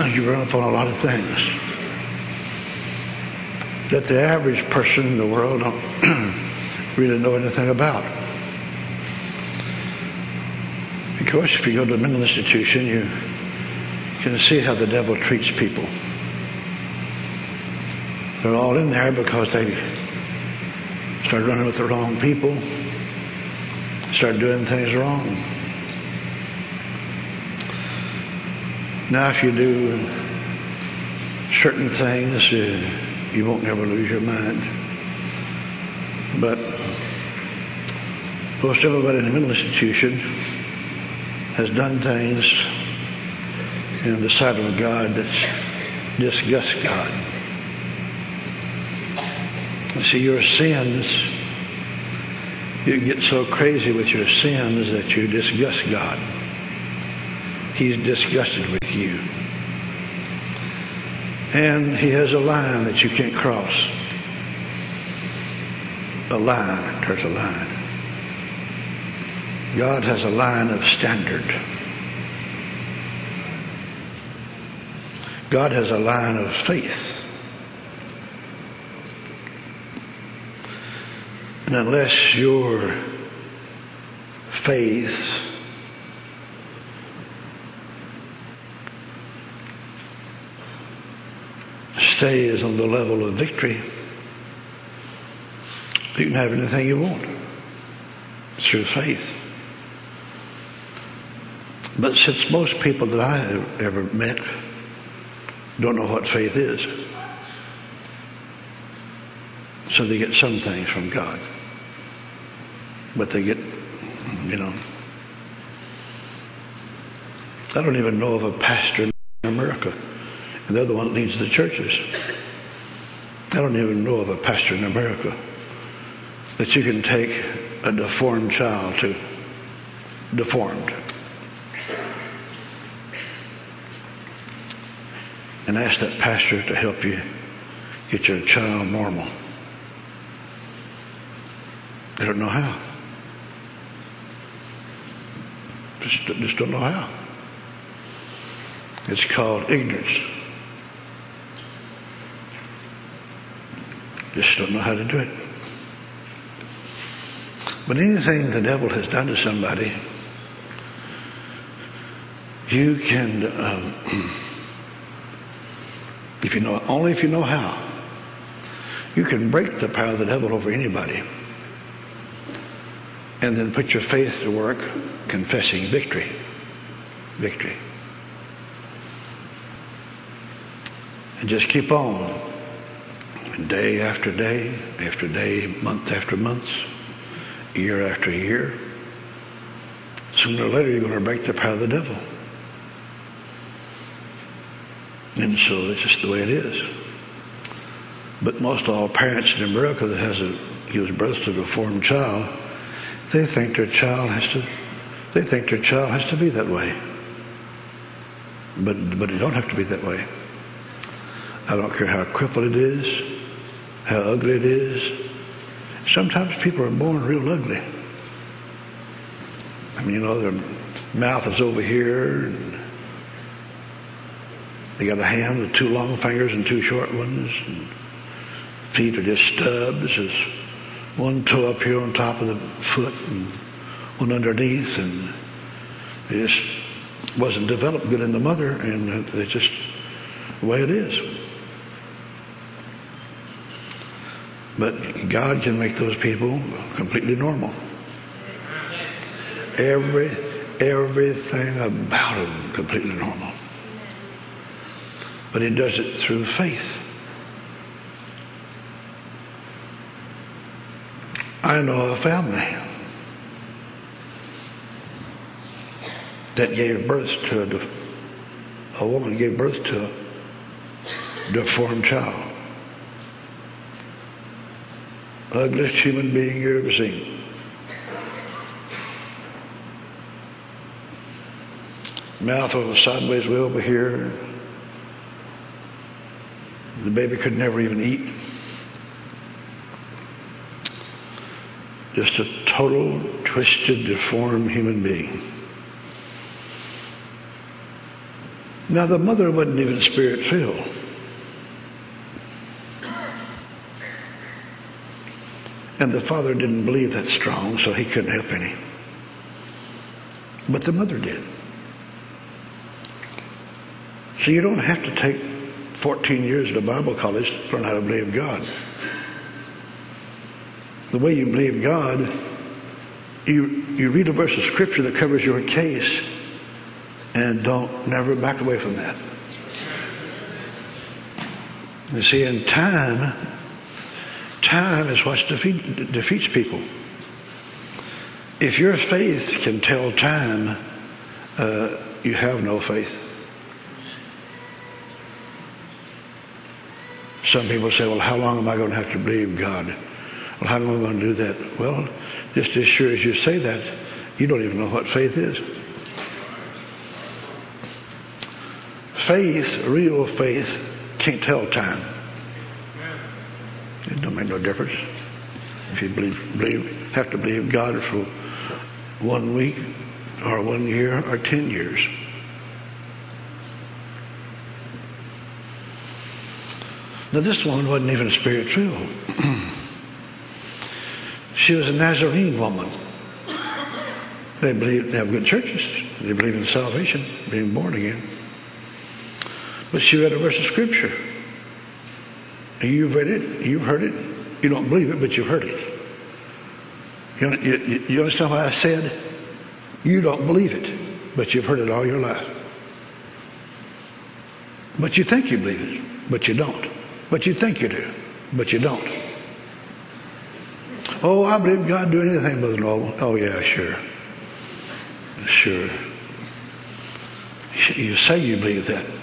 you run upon a lot of things that the average person in the world don't really know anything about. Of course, if you go to a mental institution, you can see how the devil treats people. They're all in there because they start running with the wrong people, start doing things wrong. Now, if you do certain things, uh, you won't ever lose your mind. But most everybody in the mental institution has done things in the sight of God that disgusts God. You see, your sins, you get so crazy with your sins that you disgust God. He's disgusted with you. And he has a line that you can't cross. A line. There's a line. God has a line of standard. God has a line of faith. And unless your faith stays on the level of victory, you can have anything you want through faith. But since most people that I have ever met don't know what faith is, so they get some things from God. But they get, you know, I don't even know of a pastor in America and they're the one that leads the churches. I don't even know of a pastor in America that you can take a deformed child to deformed and ask that pastor to help you get your child normal. They don't know how. Just, just don't know how. It's called ignorance. Just don't know how to do it. But anything the devil has done to somebody, you can, um, if you know, only if you know how, you can break the power of the devil over anybody. And then put your faith to work confessing victory. Victory. And just keep on day after day, after day, month after month, year after year, sooner or later you're going to break the power of the devil. And so it's just the way it is. But most all parents in America that has a gives birth to a deformed child, they think their child has to they think their child has to be that way. But but it don't have to be that way. I don't care how crippled it is, how ugly it is. Sometimes people are born real ugly. I mean, you know, their mouth is over here, and they got a hand with two long fingers and two short ones, and feet are just stubs. There's one toe up here on top of the foot and one underneath, and it just wasn't developed good in the mother, and it's just the way it is. But God can make those people completely normal. Every, everything about them completely normal. But he does it through faith. I know a family that gave birth to a, a woman gave birth to a deformed child. Ugliest human being you ever seen. Mouth over sideways way over here. The baby could never even eat. Just a total, twisted, deformed human being. Now, the mother wasn't even spirit filled. And the father didn't believe that strong, so he couldn't help any. But the mother did. So you don't have to take 14 years at a Bible college to learn how to believe God. The way you believe God, you, you read a verse of scripture that covers your case and don't never back away from that. You see, in time, time is what defeat, defeats people. If your faith can tell time, uh, you have no faith. Some people say, well, how long am I going to have to believe God? Well, how am I going to do that? Well, just as sure as you say that, you don't even know what faith is. Faith, real faith, can't tell time. It don't make no difference. If you believe, believe, have to believe God for one week or one year or ten years. Now this woman wasn't even spirit she was a Nazarene woman. They believe they have good churches. They believe in salvation, being born again. But she read a verse of scripture. You've read it, you've heard it. You don't believe it, but you've heard it. You, you, you understand what I said? You don't believe it, but you've heard it all your life. But you think you believe it, but you don't. But you think you do, but you don't. Oh, I believe God do anything, Brother Noble. Oh, yeah, sure. Sure. You say you believe that.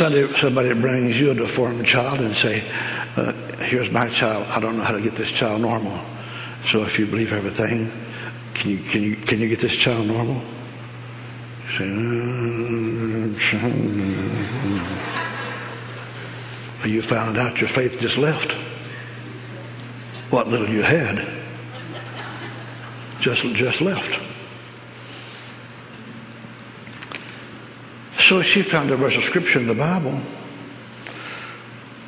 Sunday, somebody brings you a deformed child and say, uh, here's my child. I don't know how to get this child normal. So if you believe everything, can you, can you, can you get this child normal? You say, uh, you found out your faith just left. What little you had just, just left. So she found a verse of scripture in the Bible.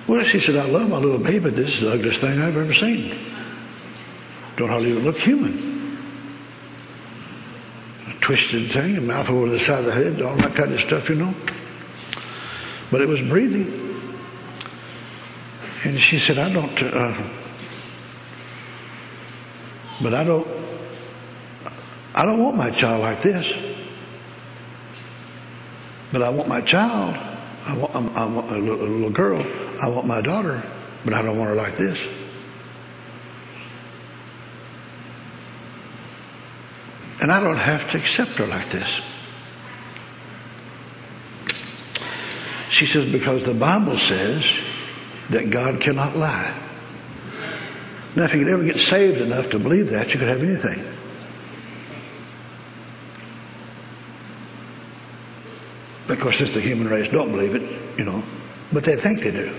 Well, she said, I love my little baby. This is the ugliest thing I've ever seen. Don't hardly even look human. A twisted thing, a mouth over the side of the head, all that kind of stuff, you know. But it was breathing. And she said, I don't, uh, but I don't, I don't want my child like this. But I want my child. I want, I a little girl. I want my daughter, but I don't want her like this. And I don't have to accept her like this. She says, because the Bible says that God cannot lie. Now, if you could ever get saved enough to believe that, you could have anything. Of course, since the human race don't believe it, you know, but they think they do,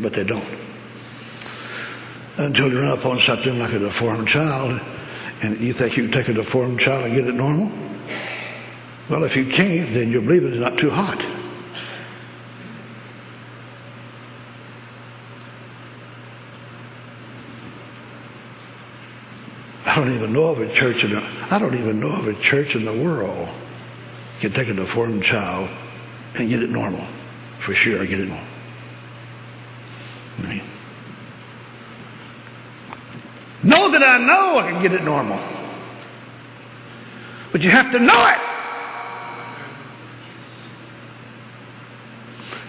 but they don't. Until you run up on something like a deformed child, and you think you can take a deformed child and get it normal? Well, if you can't, then your believing is not too hot. I don't even know of a church in the, I don't even know of a church in the world can take a deformed child and get it normal. For sure, I get it normal. Mean, know that I know I can get it normal. But you have to know it.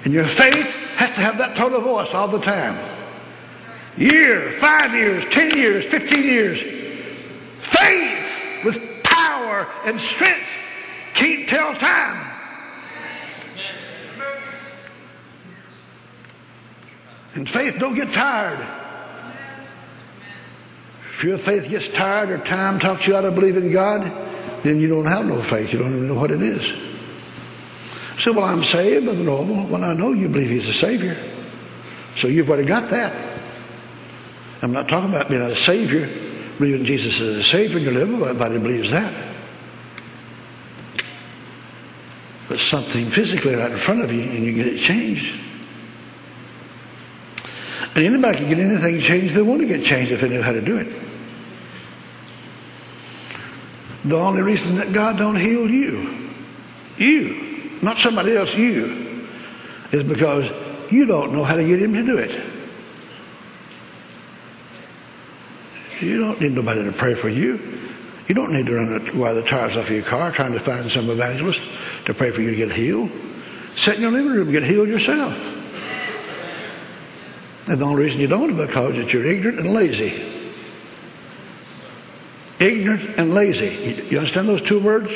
And your faith has to have that tone of voice all the time. Year, five years, ten years, fifteen years. Faith with power and strength can't tell time. And faith don't get tired. If your faith gets tired or time talks you out of believing God, then you don't have no faith. You don't even know what it is. So, well, I'm saved, Brother Noble. Well, I know you believe He's a Savior. So you've already got that. I'm not talking about being a Savior, believing Jesus is a Savior in your life. Everybody believes that. but something physically right in front of you and you get it changed. And anybody could get anything changed they want to get changed if they knew how to do it. The only reason that God don't heal you, you, not somebody else, you, is because you don't know how to get him to do it. You don't need nobody to pray for you. You don't need to run wire the tires off of your car trying to find some evangelist to pray for you to get healed. Sit in your living room and get healed yourself. And the only reason you don't is because that you're ignorant and lazy. Ignorant and lazy. You understand those two words?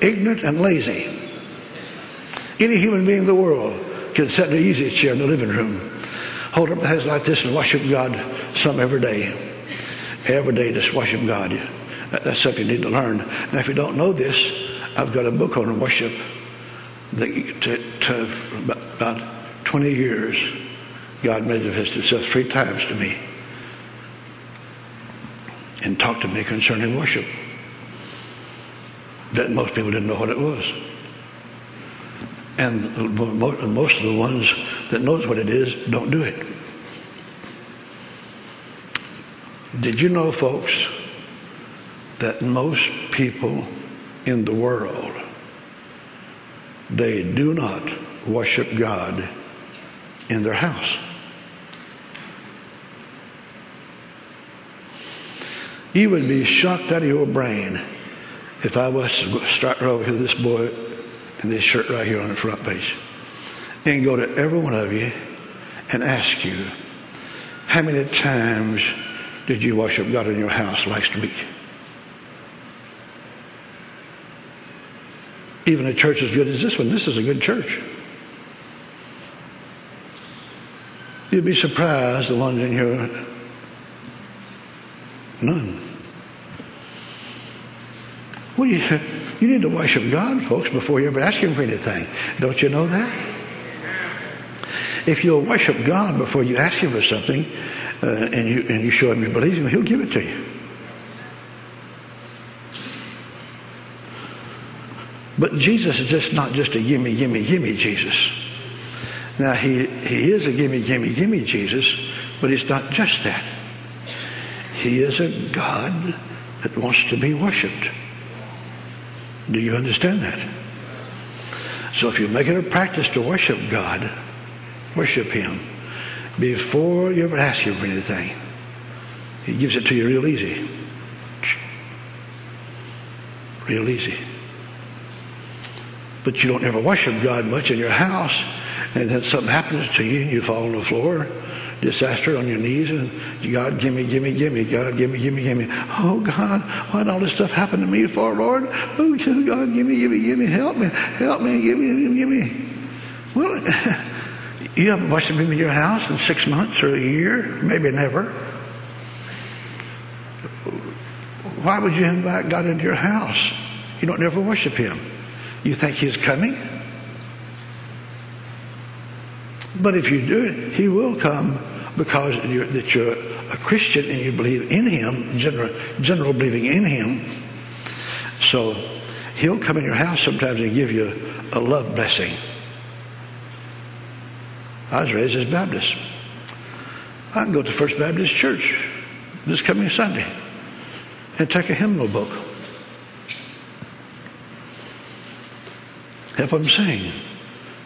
Ignorant and lazy. Any human being in the world can sit in the easiest chair in the living room, hold up the hands like this and worship God some every day. Every day just worship God. That's something you need to learn. Now, if you don't know this, I've got a book on worship that to, to about 20 years, God manifested himself three times to me and talked to me concerning worship. That most people didn't know what it was. And most of the ones that knows what it is don't do it. Did you know, folks, that most people in the world they do not worship God in their house. You would be shocked out of your brain if I was to start right over here this boy in this shirt right here on the front page and go to every one of you and ask you how many times did you worship God in your house last week? Even a church as good as this one, this is a good church. You'd be surprised the ones in here, none. Well, you, you need to worship God, folks, before you ever ask Him for anything. Don't you know that? If you'll worship God before you ask Him for something, uh, and, you, and you show Him you believe Him, He'll give it to you. But Jesus is just not just a gimme, gimme, gimme Jesus. Now, he, he is a gimme, gimme, gimme Jesus, but he's not just that. He is a God that wants to be worshiped. Do you understand that? So if you make it a practice to worship God, worship Him before you ever ask Him for anything. He gives it to you real easy. Real easy but you don't ever worship God much in your house, and then something happens to you and you fall on the floor, disaster on your knees, and God, give me, give me, give me, God, give me, give me, give me. Oh God, why did all this stuff happen to me for, Lord? Oh God, give me, give me, give me, help me, help me, give me, give me. Well, you haven't worshiped Him in your house in six months or a year, maybe never. Why would you invite God into your house? You don't never worship Him. You think he's coming? But if you do it, he will come because you're, that you're a Christian and you believe in him, general, general believing in him. So he'll come in your house sometimes and give you a love blessing. I was raised as Baptist. I can go to First Baptist Church this coming Sunday and take a hymnal book. Help them sing.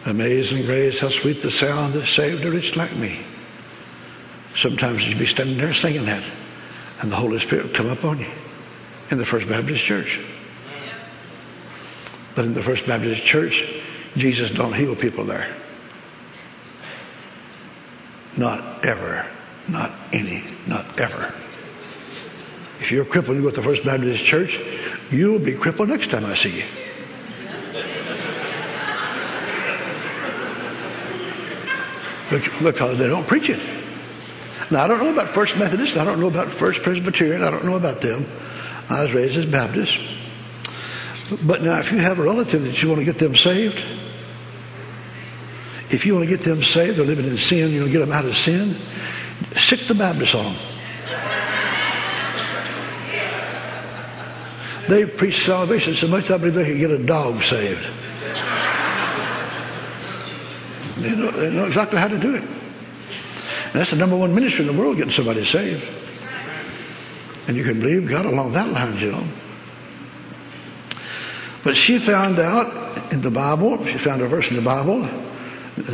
Amazing grace, how sweet the sound that saved a rich like me. Sometimes you'd be standing there singing that, and the Holy Spirit would come up on you in the First Baptist Church. But in the First Baptist Church, Jesus don't heal people there. Not ever. Not any. Not ever. If you're crippled and you go to the First Baptist Church, you'll be crippled next time I see you. Because they don't preach it. Now, I don't know about First Methodist. I don't know about First Presbyterian. I don't know about them. I was raised as Baptist. But now, if you have a relative that you want to get them saved, if you want to get them saved, they're living in sin, you want to get them out of sin, sick the Baptist on them. They preach salvation so much I believe they could get a dog saved. They know, they know exactly how to do it. And that's the number one ministry in the world, getting somebody saved. And you can believe God along that line, you know. But she found out in the Bible, she found a verse in the Bible.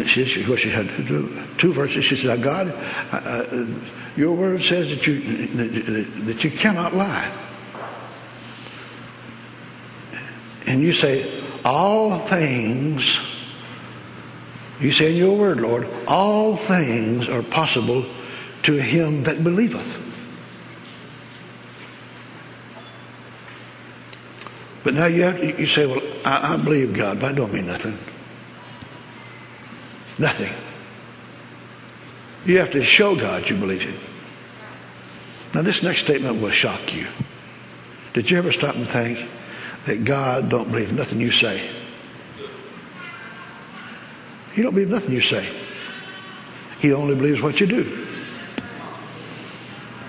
She, she, well, she had two, two verses. She said, God, uh, your word says that you, that you cannot lie. And you say, all things, you say in your word, Lord, all things are possible to him that believeth. But now you have to, you say, well, I, I believe God, but I don't mean nothing. Nothing. You have to show God you believe Him. Now, this next statement will shock you. Did you ever stop and think that God don't believe nothing you say? He don't believe nothing you say. He only believes what you do.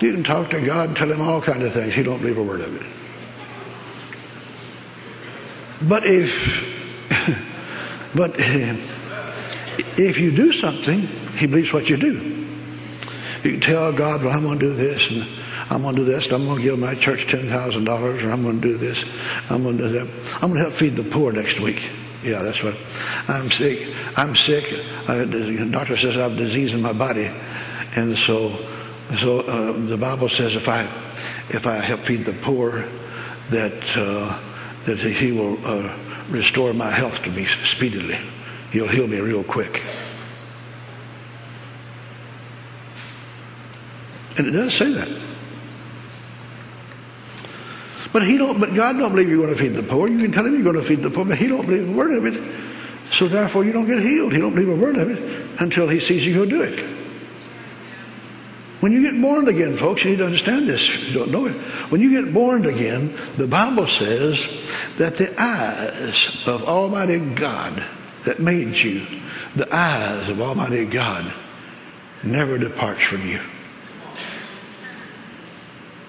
You can talk to God and tell him all kinds of things. He don't believe a word of it. But if, but if you do something, he believes what you do. You can tell God, well, I'm going to do this, and I'm going to do this, and I'm going to give my church $10,000, or I'm going to do this, I'm going to do that. I'm going to help feed the poor next week. Yeah, that's what. I'm sick. I'm sick. I, the doctor says I have disease in my body, and so, so uh, the Bible says if I, if I help feed the poor, that uh, that he will uh, restore my health to me speedily. He'll heal me real quick. And it does say that. But he don't. But God don't believe you're going to feed the poor. You can tell him you're going to feed the poor, but he don't believe a word of it. So therefore, you don't get healed. He don't believe a word of it until he sees you go do it. When you get born again, folks, you need to understand this you don't know it. When you get born again, the Bible says that the eyes of Almighty God that made you, the eyes of Almighty God, never departs from you.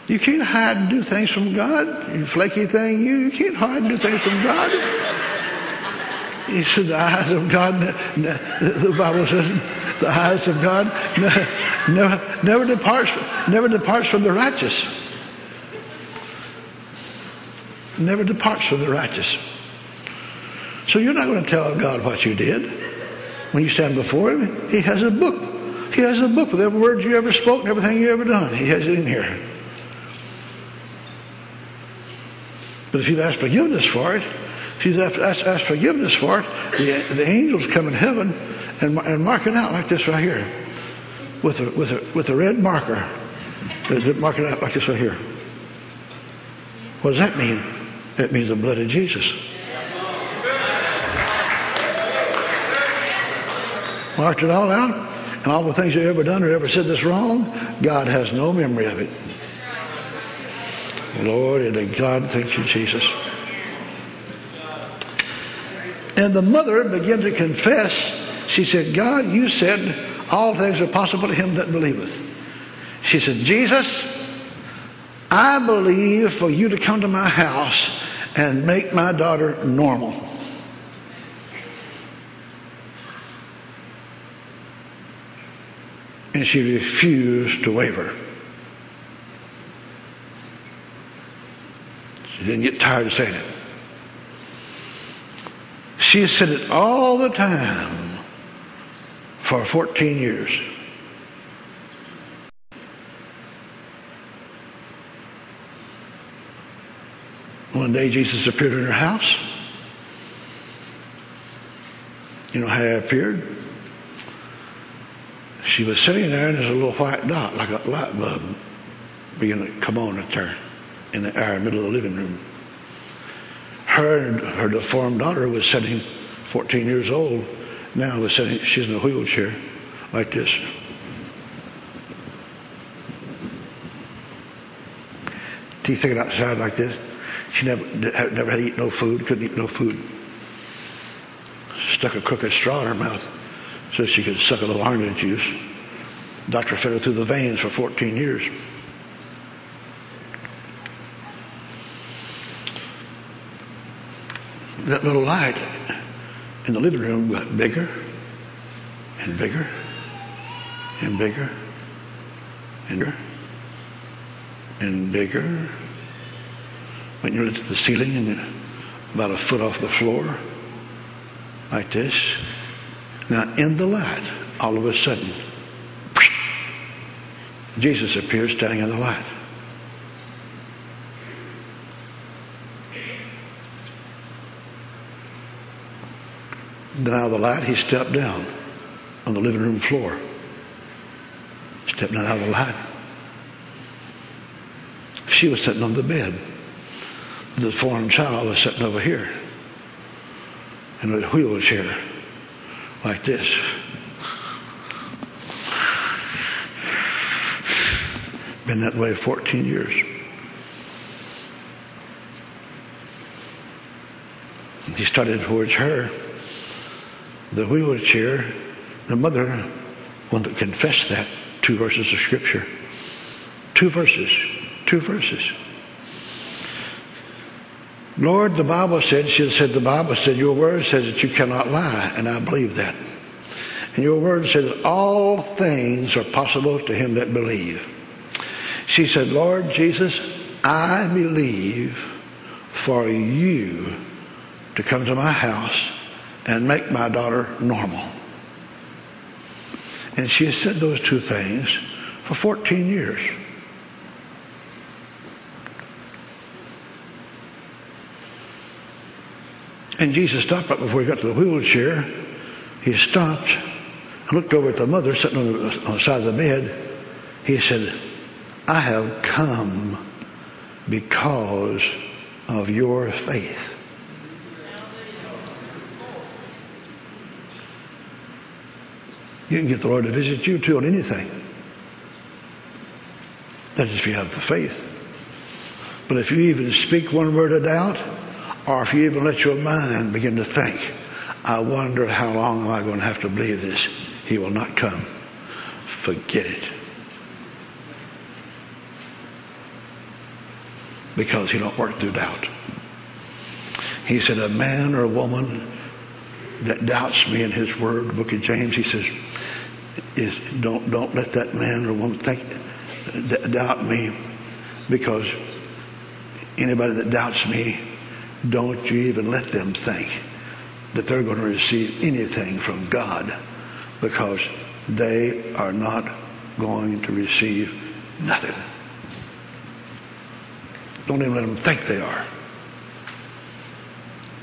You can't hide and do things from God. You flaky thing, you, you can't hide and do things from God. He said, the eyes of God, the Bible says, the eyes of God never, never departs, never departs from the righteous. Never departs from the righteous. So you're not going to tell God what you did when you stand before Him. He has a book. He has a book with every word you ever spoke and everything you ever done. He has it in here. But if you've asked forgiveness for it, if you've asked, asked forgiveness for it, the, the angels come in heaven and, and mark it out like this right here with a, with a, with a red marker. Mark it out like this right here. What does that mean? It means the blood of Jesus. Marked it all out, and all the things you've ever done or ever said that's wrong, God has no memory of it. Lord, and God, thank you, Jesus. And the mother began to confess. She said, God, you said all things are possible to him that believeth. She said, Jesus, I believe for you to come to my house and make my daughter normal. And she refused to waver. She didn't get tired of saying it. She said it all the time for 14 years. One day Jesus appeared in her house. You know how he appeared? She was sitting there and there's a little white dot like a light bulb beginning to come on at her in the air, middle of the living room. Her and her deformed daughter was sitting 14 years old now was sitting, she's in a wheelchair like this. Teeth sticking outside like this. She never, never had to eat no food, couldn't eat no food. Stuck a crooked straw in her mouth so she could suck a little orange juice. doctor fed her through the veins for 14 years. That little light in the living room got bigger and bigger and bigger and bigger and bigger. When you look at the ceiling and about a foot off the floor, like this. Now, in the light, all of a sudden, Jesus appears standing in the light. Then out of the light, he stepped down on the living room floor. Stepped down out of the light. She was sitting on the bed. The foreign child was sitting over here in a wheelchair like this. Been that way 14 years. He started towards her. The wheelchair, the mother wanted to confess that. Two verses of scripture. Two verses. Two verses. Lord, the Bible said, she said, the Bible said, your word says that you cannot lie, and I believe that. And your word says all things are possible to him that believe. She said, Lord Jesus, I believe for you to come to my house and make my daughter normal. And she has said those two things for 14 years. And Jesus stopped right before he got to the wheelchair. He stopped and looked over at the mother sitting on the, on the side of the bed. He said, I have come because of your faith. You can get the Lord to visit you too on anything. That's if you have the faith. But if you even speak one word of doubt, or if you even let your mind begin to think, I wonder how long am I going to have to believe this? He will not come. Forget it. Because he don't work through doubt. He said, a man or a woman that doubts me in his word, book of James, he says, is don't don't let that man or woman think doubt me because anybody that doubts me don't you even let them think that they're going to receive anything from God because they are not going to receive nothing. Don't even let them think they are.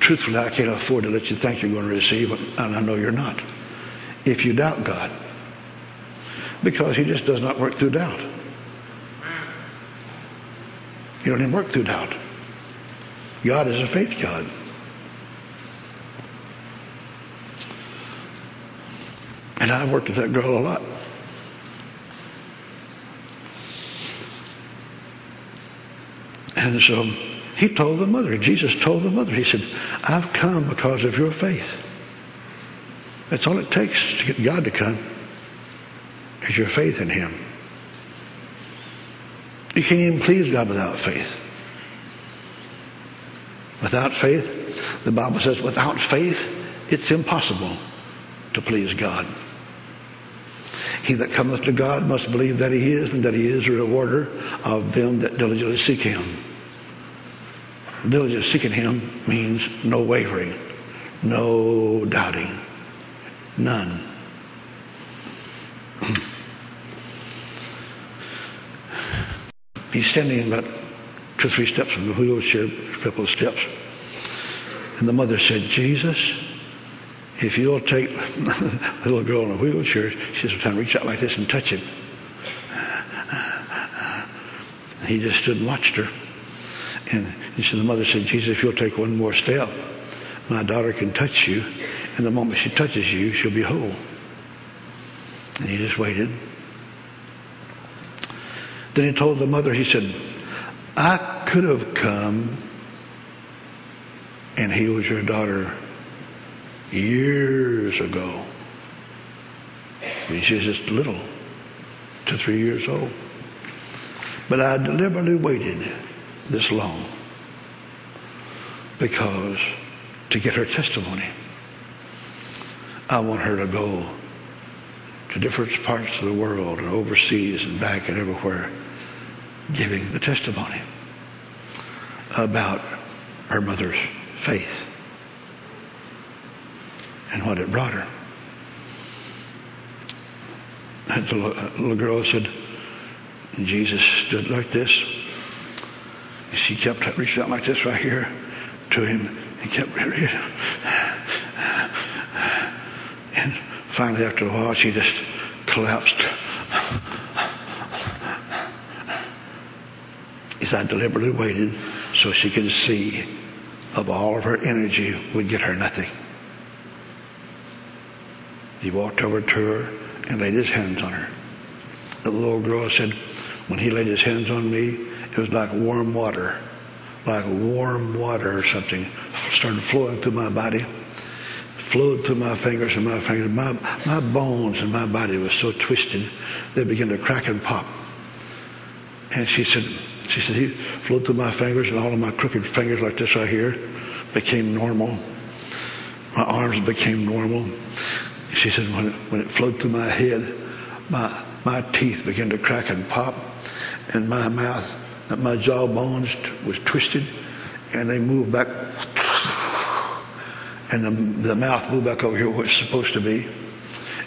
Truthfully, I can't afford to let you think you're going to receive, and I know you're not. If you doubt God, because He just does not work through doubt. You don't even work through doubt. God is a faith God. And I worked with that girl a lot. And so he told the mother, Jesus told the mother, he said, I've come because of your faith. That's all it takes to get God to come, is your faith in him. You can't even please God without faith. Without faith, the Bible says, without faith, it's impossible to please God. He that cometh to God must believe that he is, and that he is a rewarder of them that diligently seek him. Diligently seeking him means no wavering, no doubting, none. He's standing about two or three steps from the wheelchair, a couple of steps. And the mother said, Jesus, if you'll take the little girl in a wheelchair, she says, to reach out like this and touch him. And he just stood and watched her. And he said, the mother said, Jesus, if you'll take one more step, my daughter can touch you. And the moment she touches you, she'll be whole. And he just waited. Then he told the mother, he said, I could have come and healed your daughter years ago. When she was just little, two, three years old. But I deliberately waited this long because to get her testimony, I want her to go to different parts of the world and overseas and back and everywhere giving the testimony about her mother's faith and what it brought her. And the uh, little girl said, Jesus stood like this. She kept reaching out like this right here to him. He kept reaching. and finally after a while she just collapsed. I deliberately waited so she could see of all of her energy would get her nothing. He walked over to her and laid his hands on her. The little girl said, when he laid his hands on me, it was like warm water, like warm water or something started flowing through my body, flowed through my fingers and my fingers. My, my bones and my body was so twisted, they began to crack and pop. And she said, she said, he flowed through my fingers and all of my crooked fingers like this right here became normal. My arms became normal. She said, when it, when it flowed through my head, my, my teeth began to crack and pop, and my mouth, my jaw bones was twisted, and they moved back, and the, the mouth moved back over here where it's supposed to be.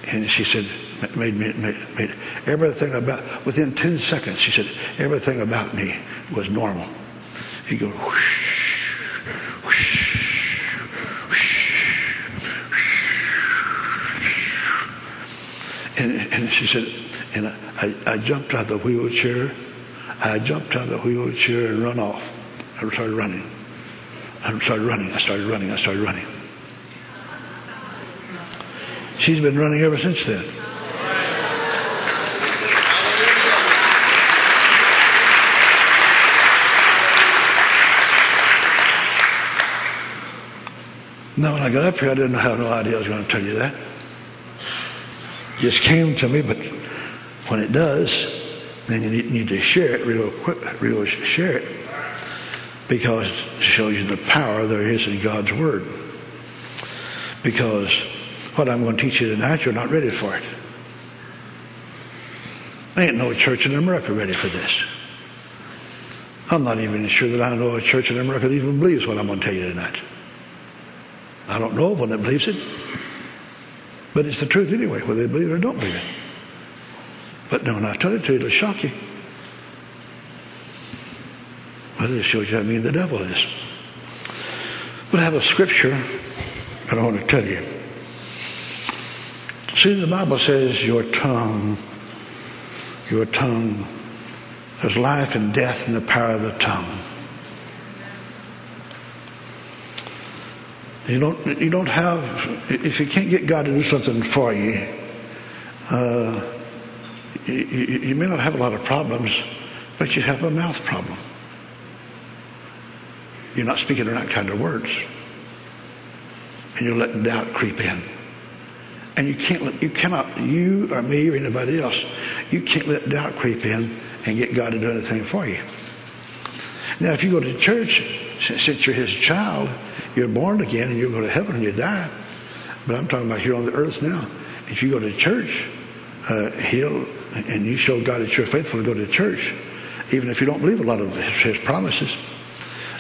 And she said, made me, made, made everything about, within 10 seconds, she said, everything about me was normal. He'd go, whoosh, whoosh. And, and she said, and I, I jumped out of the wheelchair. I jumped out of the wheelchair and run off. I started running. I started running. I started running. I started running. She's been running ever since then. Now, when I got up here, I didn't have no idea I was going to tell you that It just came to me, but when it does, then you need, to share it real quick, real share it, because it shows you the power there is in God's Word. Because what I'm going to teach you tonight, you're not ready for it. Ain't no church in America ready for this. I'm not even sure that I know a church in America that even believes what I'm going to tell you tonight. I don't know one that believes it. But it's the truth anyway, whether they believe it or don't believe it. But no, when I tell it to you, it'll shock you. Well, it shows you how mean the devil is. But I have a scripture that I want to tell you. See, the Bible says your tongue, your tongue, there's life and death in the power of the tongue. You don't, you don't have, if you can't get God to do something for you, uh, you, you may not have a lot of problems, but you have a mouth problem. You're not speaking the right kind of words. And you're letting doubt creep in. And you can't let, you cannot, you or me or anybody else, you can't let doubt creep in and get God to do anything for you. Now, if you go to church, since you're his child, you're born again and you go to heaven and you die. But I'm talking about here on the earth now. If you go to church, uh, he'll, and you show God that you're faithful to go to church, even if you don't believe a lot of his, his promises,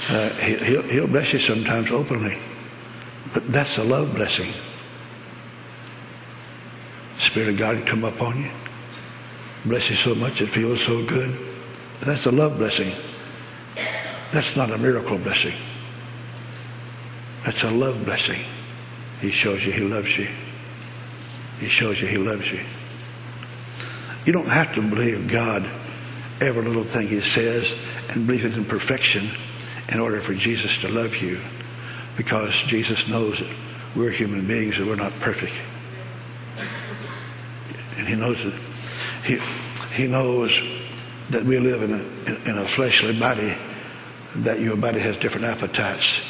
uh, he'll, he'll bless you sometimes openly. But that's a love blessing. Spirit of God can come upon you, bless you so much it feels so good. That's a love blessing. That's not a miracle blessing. That's a love blessing. He shows you he loves you. He shows you he loves you. You don't have to believe God every little thing he says and believe it in perfection in order for Jesus to love you because Jesus knows that we're human beings and we're not perfect. And he knows that he, he knows that we live in a, in a fleshly body, that your body has different appetites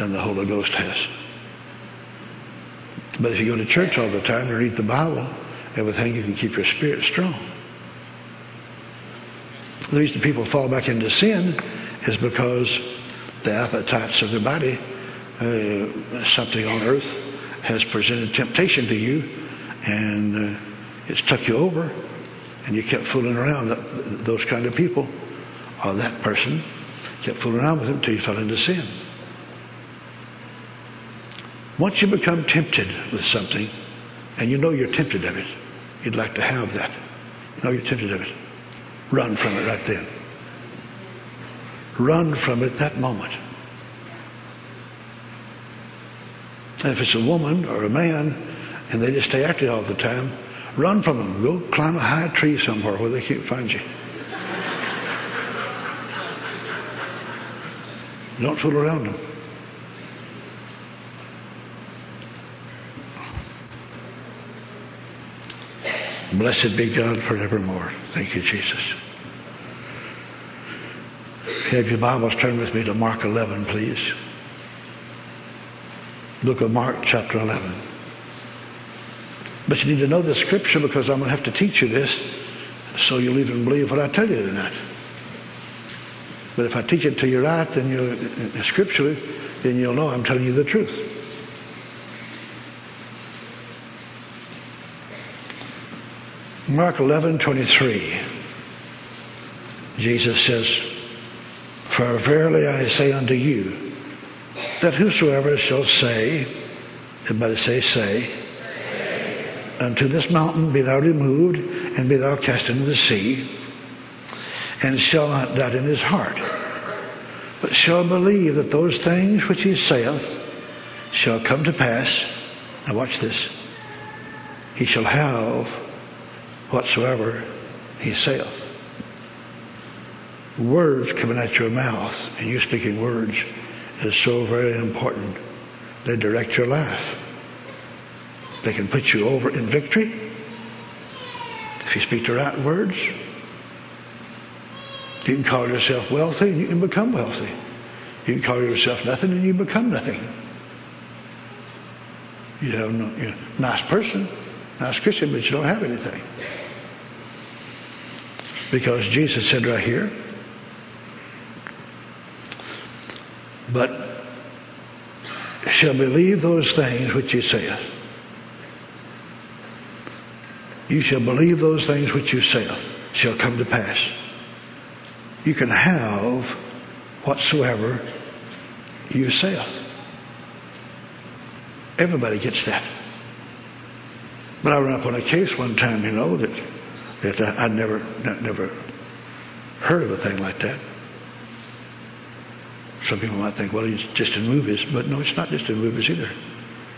than the Holy Ghost has. But if you go to church all the time and read the Bible, everything you can keep your spirit strong. The reason people fall back into sin is because the appetites of their body, uh, something on earth, has presented temptation to you, and uh, it's took you over and you kept fooling around. Those kind of people or that person kept fooling around with them until you fell into sin. Once you become tempted with something and you know you're tempted of it, you'd like to have that. You know you're tempted of it. Run from it right then. Run from it that moment. And if it's a woman or a man and they just stay you all the time, run from them. Go climb a high tree somewhere where they can't find you. Don't fool around them. Blessed be God forevermore. Thank you, Jesus. Have your Bibles turn with me to Mark 11, please. Look at Mark chapter 11. But you need to know the scripture because I'm going to have to teach you this so you'll even believe what I tell you tonight. But if I teach it to you right, then you uh, uh, scripturally, then you'll know I'm telling you the truth. Mark 11, 23. Jesus says, for verily I say unto you, that whosoever shall say, everybody say, say, unto this mountain be thou removed, and be thou cast into the sea, and shall not doubt in his heart, but shall believe that those things which he saith shall come to pass. Now watch this. He shall have whatsoever he saith words coming out your mouth and you speaking words is so very important. They direct your life. They can put you over in victory if you speak the right words. You can call yourself wealthy and you can become wealthy. You can call yourself nothing and you become nothing. You have no, you're a nice person, nice Christian, but you don't have anything. Because Jesus said right here, but shall believe those things which he saith. You shall believe those things which you saith shall come to pass. You can have whatsoever you saith. Everybody gets that. But I ran up on a case one time, you know, that that I'd never never heard of a thing like that. Some people might think, well, it's just in movies. But no, it's not just in movies either.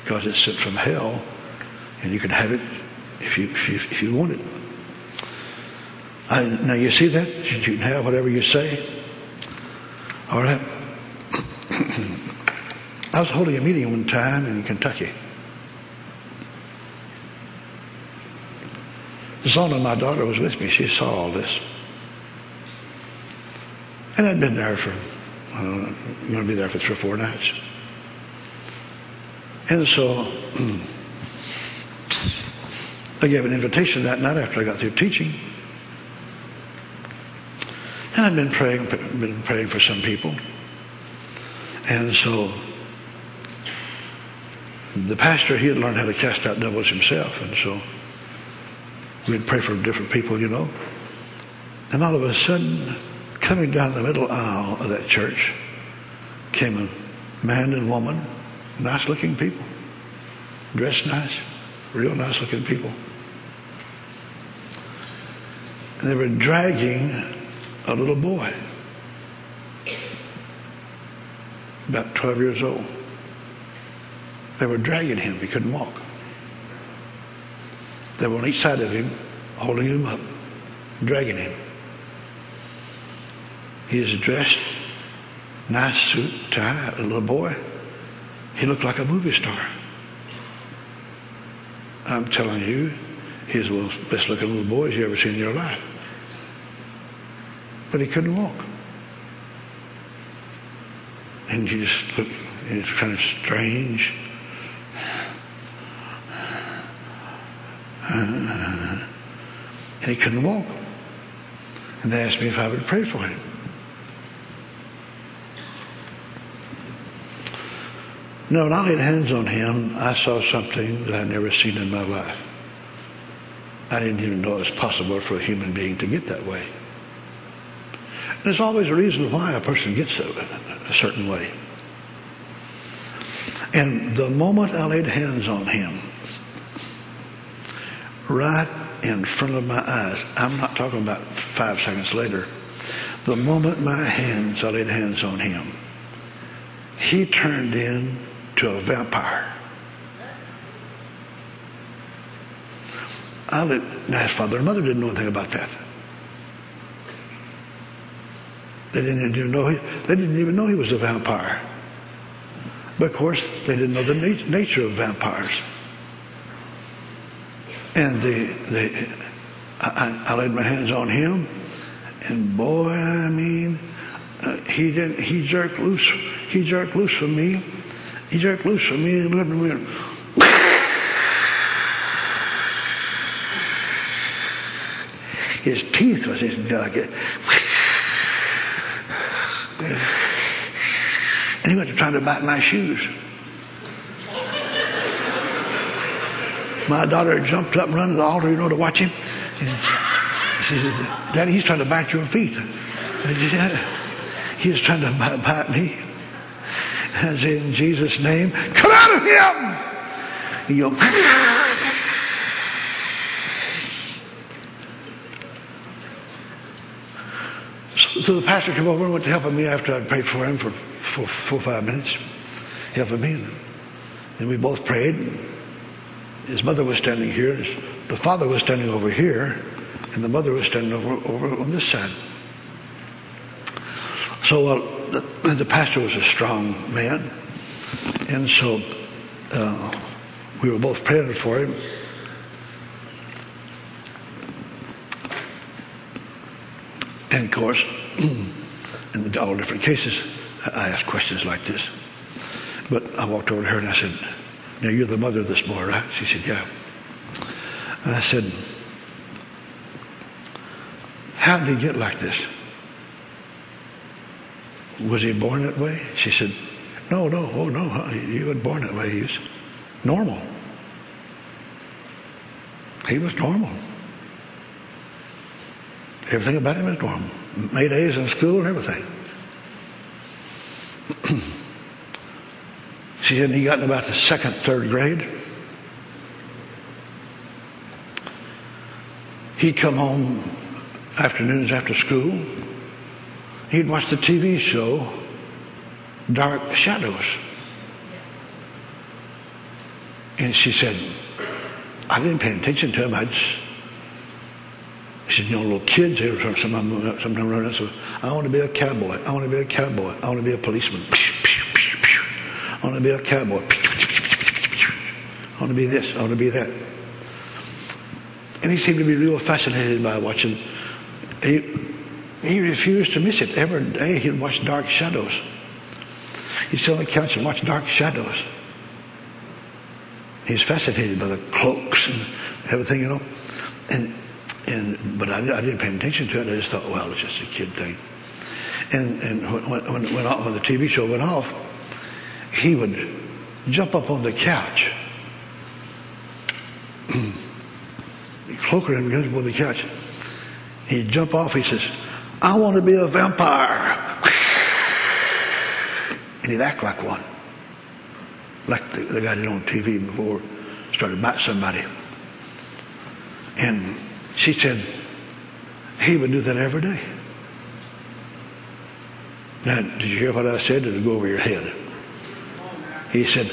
Because it's sent from hell, and you can have it if you, if you, if you want it. I, now, you see that? You can have whatever you say. All right. I was holding a meeting one time in Kentucky. Zona, my daughter, was with me. She saw all this. And I'd been there for uh, you're going to be there for three or four nights. And so I gave an invitation that night after I got through teaching. And I've been praying, been praying for some people. And so the pastor, he had learned how to cast out devils himself. And so we'd pray for different people, you know. And all of a sudden, coming down the middle aisle of that church came a man and woman, nice looking people, dressed nice, real nice looking people. And they were dragging a little boy, about 12 years old. They were dragging him. He couldn't walk. They were on each side of him, holding him up, dragging him. He is dressed, nice suit, tie, a little boy. He looked like a movie star. I'm telling you, he's the best looking little boy you ever seen in your life. But he couldn't walk. And he just looked, he was kind of strange. And he couldn't walk. And they asked me if I would pray for him. No, when I laid hands on him, I saw something that I'd never seen in my life. I didn't even know it was possible for a human being to get that way. And there's always a reason why a person gets a, a certain way. And the moment I laid hands on him, right in front of my eyes, I'm not talking about five seconds later, the moment my hands, I laid hands on him, he turned into a vampire. I let, now his father and mother didn't know anything about that. They didn't even know he, they didn't even know he was a vampire. But of course, they didn't know the nat- nature of vampires. And the, the, I, I, laid my hands on him, and boy, I mean, uh, he didn't. He jerked loose. He jerked loose from me. He jerked loose from me and looked at me. His teeth was his nugget. And he went to trying to bite my shoes. My daughter jumped up and ran to the altar, you know, to watch him. And she said, Daddy, he's trying to bite your feet. He's trying to bite, me. I said, in Jesus' name, come out of him! And you go, So the pastor came over and went to help me after I'd prayed for him for four, four or five minutes, helping me. And we both prayed. His mother was standing here. The father was standing over here. And the mother was standing over, over on this side. So uh, the, the, pastor was a strong man. And so uh, we were both praying for him. And of course, in all different cases, I asked questions like this. But I walked over to her and I said, Now you're the mother of this boy, right? She said, Yeah. I said, How did he get like this? Was he born that way? She said, No, no, oh no, he wasn't born that way. He was normal. He was normal. Everything about him was normal. Made A's in school and everything. she said he got in about the second, third grade. He'd come home afternoons after school. He'd watch the TV show Dark Shadows. And she said, I didn't pay attention to him. I just she said, you know, little kids here, sometimes, sometimes I want to be a cowboy. I want to be a cowboy. I want to be a policeman. I want to be a cowboy. I want to be this. I want to be that. And he seemed to be real fascinated by watching. He, he refused to miss it. Every day he'd watch Dark Shadows. He'd sit on the couch and watch Dark Shadows. He was fascinated by the cloaks and everything, you know. And and but I, I, didn't pay attention to it. I just thought, well, it's just a kid thing. And and when when, when, when the TV show went off, he would jump up on the couch, cloaker him against on the couch. He'd jump off. He says, "I want to be a vampire," and he'd act like one, like the, the guy did on TV before started to bite somebody. And she said, he would do that every day. Now, did you hear what I said? Did it go over your head? He said,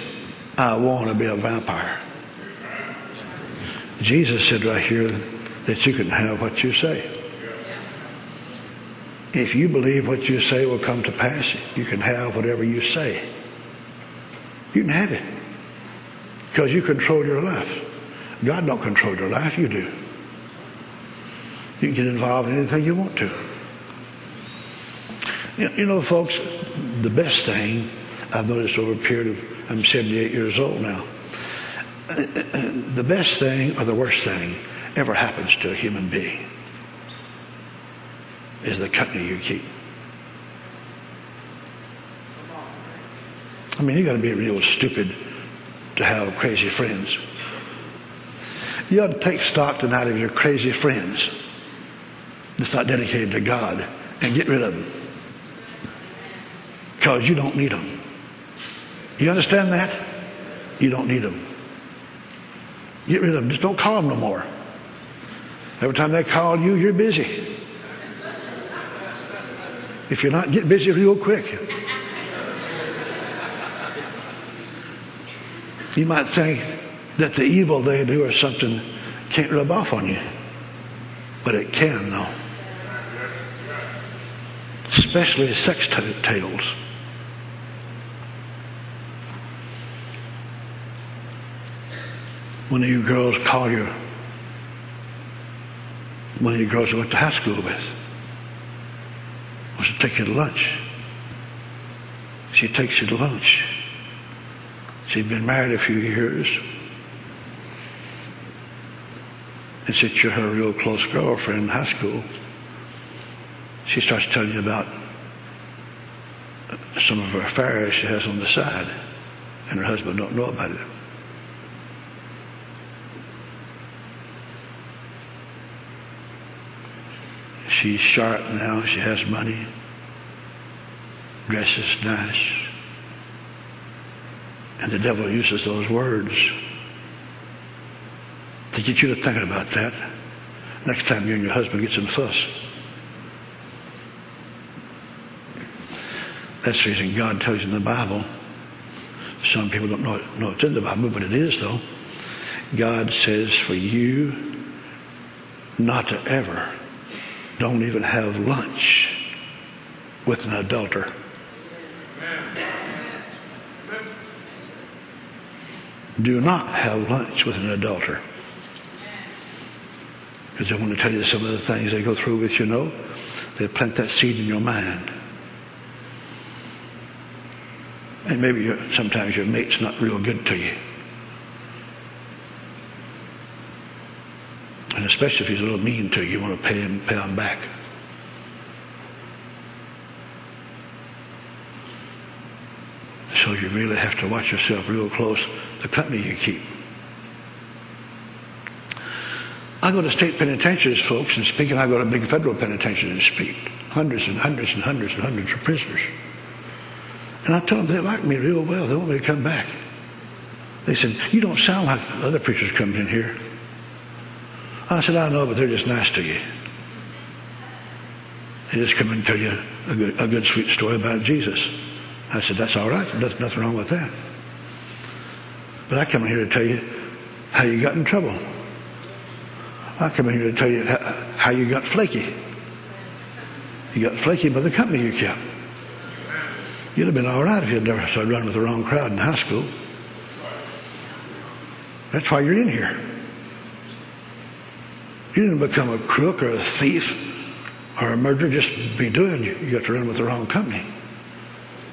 I want to be a vampire. Jesus said right here that you can have what you say. If you believe what you say will come to pass, you can have whatever you say. You can have it. Because you control your life. God don't control your life, you do. You can get involved in anything you want to. You know, folks, the best thing I've noticed over a period of, I'm 78 years old now, the best thing or the worst thing ever happens to a human being is the company you keep. I mean, you got to be real stupid to have crazy friends. You ought to take stock tonight of your crazy friends that's not dedicated to God and get rid of them. Because you don't need them. You understand that? You don't need them. Get rid of them. Just don't call them no more. Every time they call you, you're busy. If you're not, get busy real quick. You might think that the evil they do or something can't rub off on you, but it can, though. Especially sex t- tales. One of you girls call you, one of you girls you went to high school with, wants to take you to lunch. She takes you to lunch. She'd been married a few years. And since you're her real close girlfriend in high school, she starts telling you about some of her affairs she has on the side, and her husband don't know about it. She's sharp now. She has money. Dresses nice. And the devil uses those words to get you to thinking about that next time you and your husband gets in a fuss. That's the reason God tells you in the Bible. Some people don't know, it, know it's in the Bible, but it is though. God says for you not to ever, don't even have lunch with an adulterer. do not have lunch with an adulterer. Because I want to tell you some of the things they go through with you know. They plant that seed in your mind. And maybe sometimes your mate's not real good to you. And especially if he's a little mean to you, you want to pay him, pay him back. So you really have to watch yourself real close the company you keep. I go to state penitentiaries, folks, and speak, and I go to big federal penitentiaries and speak. Hundreds and hundreds and hundreds and hundreds of prisoners. And I tell them they like me real well. They want me to come back. They said, You don't sound like other preachers coming in here. I said, I know, but they're just nice to you. They just come and tell you a good, a good sweet story about Jesus. I said, That's all right. There's nothing wrong with that. But I come here to tell you how you got in trouble. I come here to tell you how you got flaky. You got flaky by the company you kept. You'd have been all right if you'd never started running with the wrong crowd in high school. That's why you're in here. You didn't become a crook or a thief or a murderer just be doing. You got to run with the wrong company.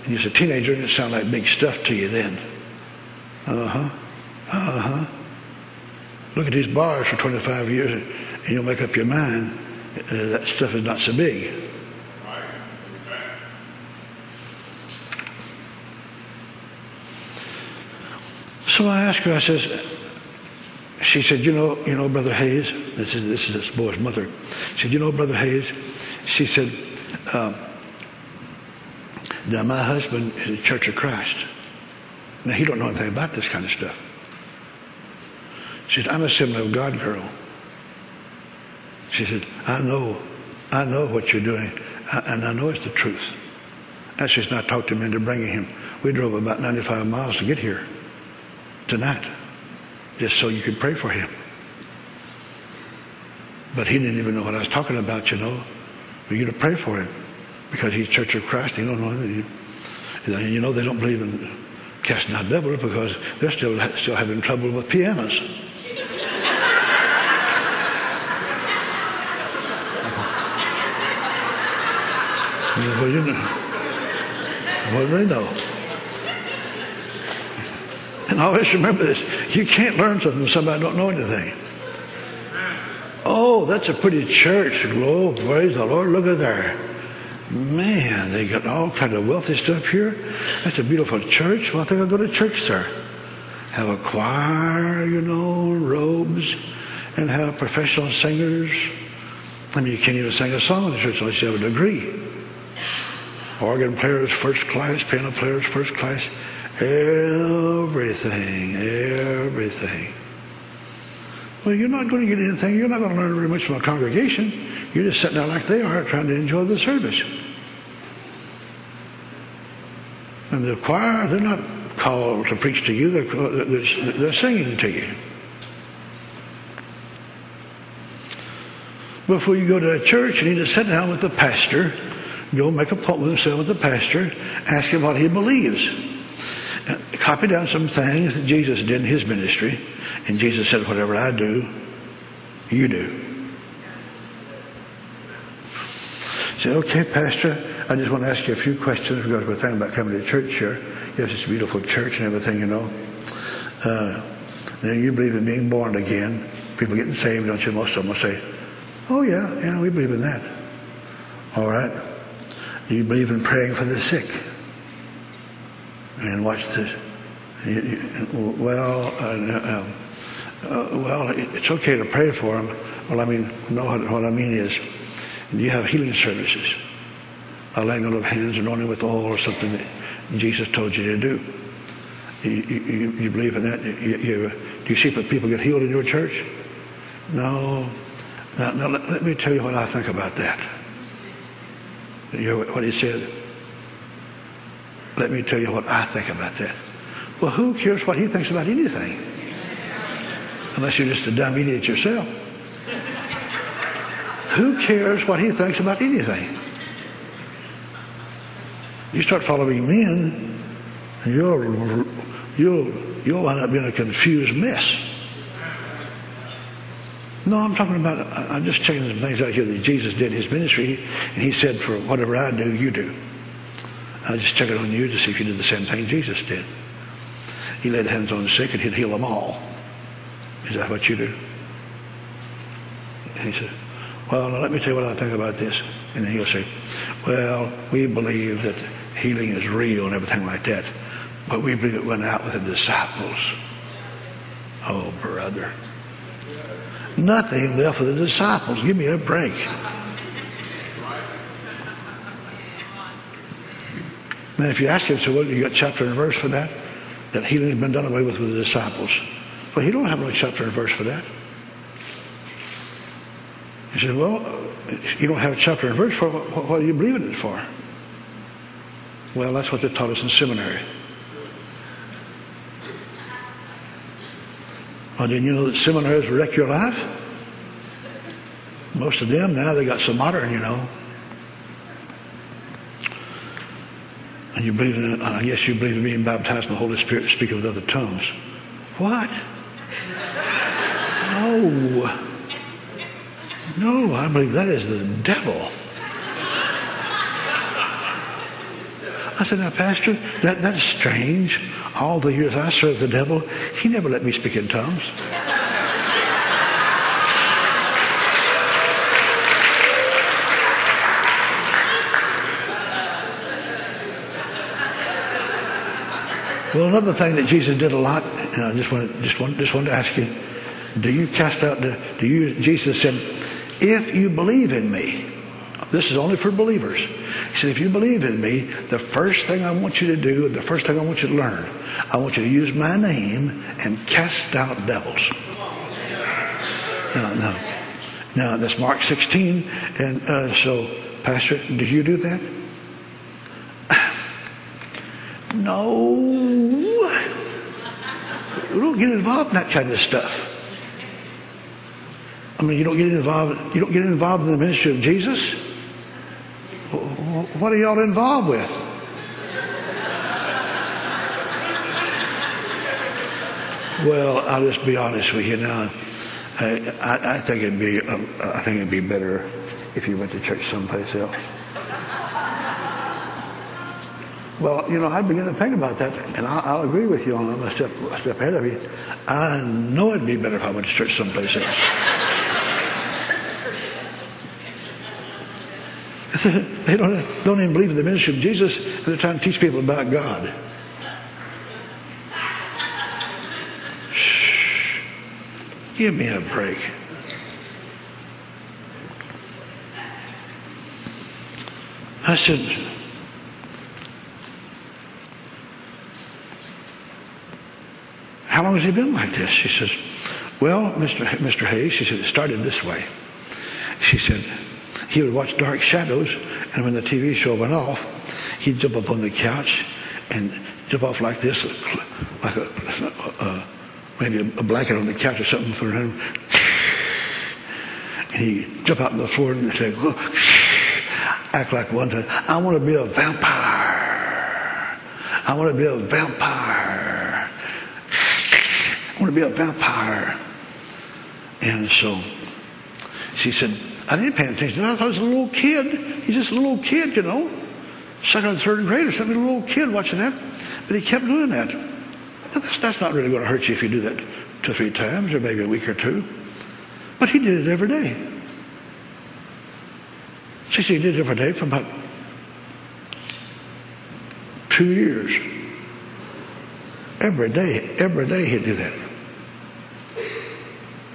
And you're a teenager and it sounded like big stuff to you then. Uh-huh. Uh-huh. Look at these bars for 25 years and you'll make up your mind uh, that stuff is not so big. So I asked her, I says, she said, you know, you know, Brother Hayes, this is, this is this boy's mother. She said, you know, Brother Hayes, she said, um, that my husband is a Church of Christ. Now, he don't know anything about this kind of stuff. She said, I'm a Assembly of God girl. She said, I know, I know what you're doing, and I know it's the truth. And she's not talked him into bringing him. We drove about 95 miles to get here tonight, just so you could pray for him. But he didn't even know what I was talking about, you know, for you to pray for him because he's Church of Christ. He don't know anything. And you know, they don't believe in casting out devils because they're still still having trouble with pianos. well, you know, what do they know? And always remember this: you can't learn something from somebody who don't know anything. Oh, that's a pretty church. Oh, praise the Lord! Look at there. Man, they got all kind of wealthy stuff here. That's a beautiful church. Well, I think I'll go to church there. Have a choir, you know, robes. and have professional singers. I mean, you can't even sing a song in the church unless you have a degree. Organ players, first class. Piano players, first class. Everything, everything. Well, you're not going to get anything. You're not going to learn very much from a congregation. You're just sitting there like they are, trying to enjoy the service. And the choir, they're not called to preach to you. They're, they're, they're singing to you. Before you go to a church, you need to sit down with the pastor. Go make a appointment with the pastor. Ask him what he believes. Copy down some things that Jesus did in his ministry. And Jesus said, whatever I do, you do. Say, okay, Pastor, I just want to ask you a few questions because we're thinking about coming to church here. Have such a beautiful church and everything, you know. Uh, you believe in being born again. People getting saved, don't you? Most of them will say, oh, yeah, yeah, we believe in that. All right. Do you believe in praying for the sick? And watch this. Well, uh, uh, well, it's okay to pray for them. Well, I mean, no, what, I mean is, do you have healing services? A laying on of hands, anointing with oil, or something that Jesus told you to do. You, you, you believe in that? You, you, do you see people get healed in your church? No. Now, now let, let, me tell you what I think about that. You hear what he said? Let me tell you what I think about that. Well, who cares what he thinks about anything? Unless you're just a dumb idiot yourself. Who cares what he thinks about anything? You start following men, and you'll, you'll, you'll wind up being a confused mess. No, I'm talking about, I'm just checking some things out here that Jesus did in his ministry, and he said, for whatever I do, you do. I just check it on you to see if you did the same thing Jesus did. He laid hands on the sick and he'd heal them all. Is that what you do? And he said, well, let me tell you what I think about this. And then he'll say, well, we believe that healing is real and everything like that, but we believe it went out with the disciples. Oh, brother. Nothing left for the disciples. Give me a break. And if you ask him, so what, you got chapter and verse for that? That healing has been done away with with the disciples. Well, he don't have no chapter and verse for that. He says, well, you don't have a chapter and verse for what, what are you believing it for? Well, that's what they taught us in seminary. Well, didn't you know that seminaries wreck your life? Most of them now, they got so modern, you know. And you believe in, I guess uh, you believe in being baptized in the Holy Spirit, speaking with other tongues. What? No. No, I believe that is the devil. I said, now, Pastor, that, that's strange. All the years I served the devil, he never let me speak in tongues. Well, another thing that Jesus did a lot, and I just want, just want, just wanted to ask you, do you cast out the, do you, Jesus said, if you believe in me, this is only for believers. He said, if you believe in me, the first thing I want you to do, the first thing I want you to learn, I want you to use my name and cast out devils. No, no. Now, that's Mark 16. And uh, so, Pastor, do you do that? No. We don't get involved in that kind of stuff. I mean, you don't get involved. You don't get involved in the ministry of Jesus. What are y'all involved with? Well, I'll just be honest with you now. I, I, I think it'd be I think it'd be better if you went to church someplace else. Well, you know, I begin to think about that, and I'll, I'll agree with you on I'm a step, a step ahead of you. I know it'd be better if I went to church someplace else. they don't, don't even believe in the ministry of Jesus, and they're trying to teach people about God. Shh. Give me a break. I said, How long has he been like this? She says, Well, Mr. Mr. Hayes, she said, it started this way. She said, he would watch Dark Shadows, and when the TV show went off, he'd jump up on the couch and jump off like this, like a, uh, maybe a blanket on the couch or something for him. And he'd jump out on the floor and say, act like one time, I want to be a vampire. I want to be a vampire. I want to be a vampire. And so she said, I didn't pay attention. I thought he was a little kid. He's just a little kid, you know. Second or third grade or something, a little kid watching that. But he kept doing that. That's, that's not really going to hurt you if you do that two or three times or maybe a week or two. But he did it every day. See, he did it every day for about two years. Every day, every day he'd do that.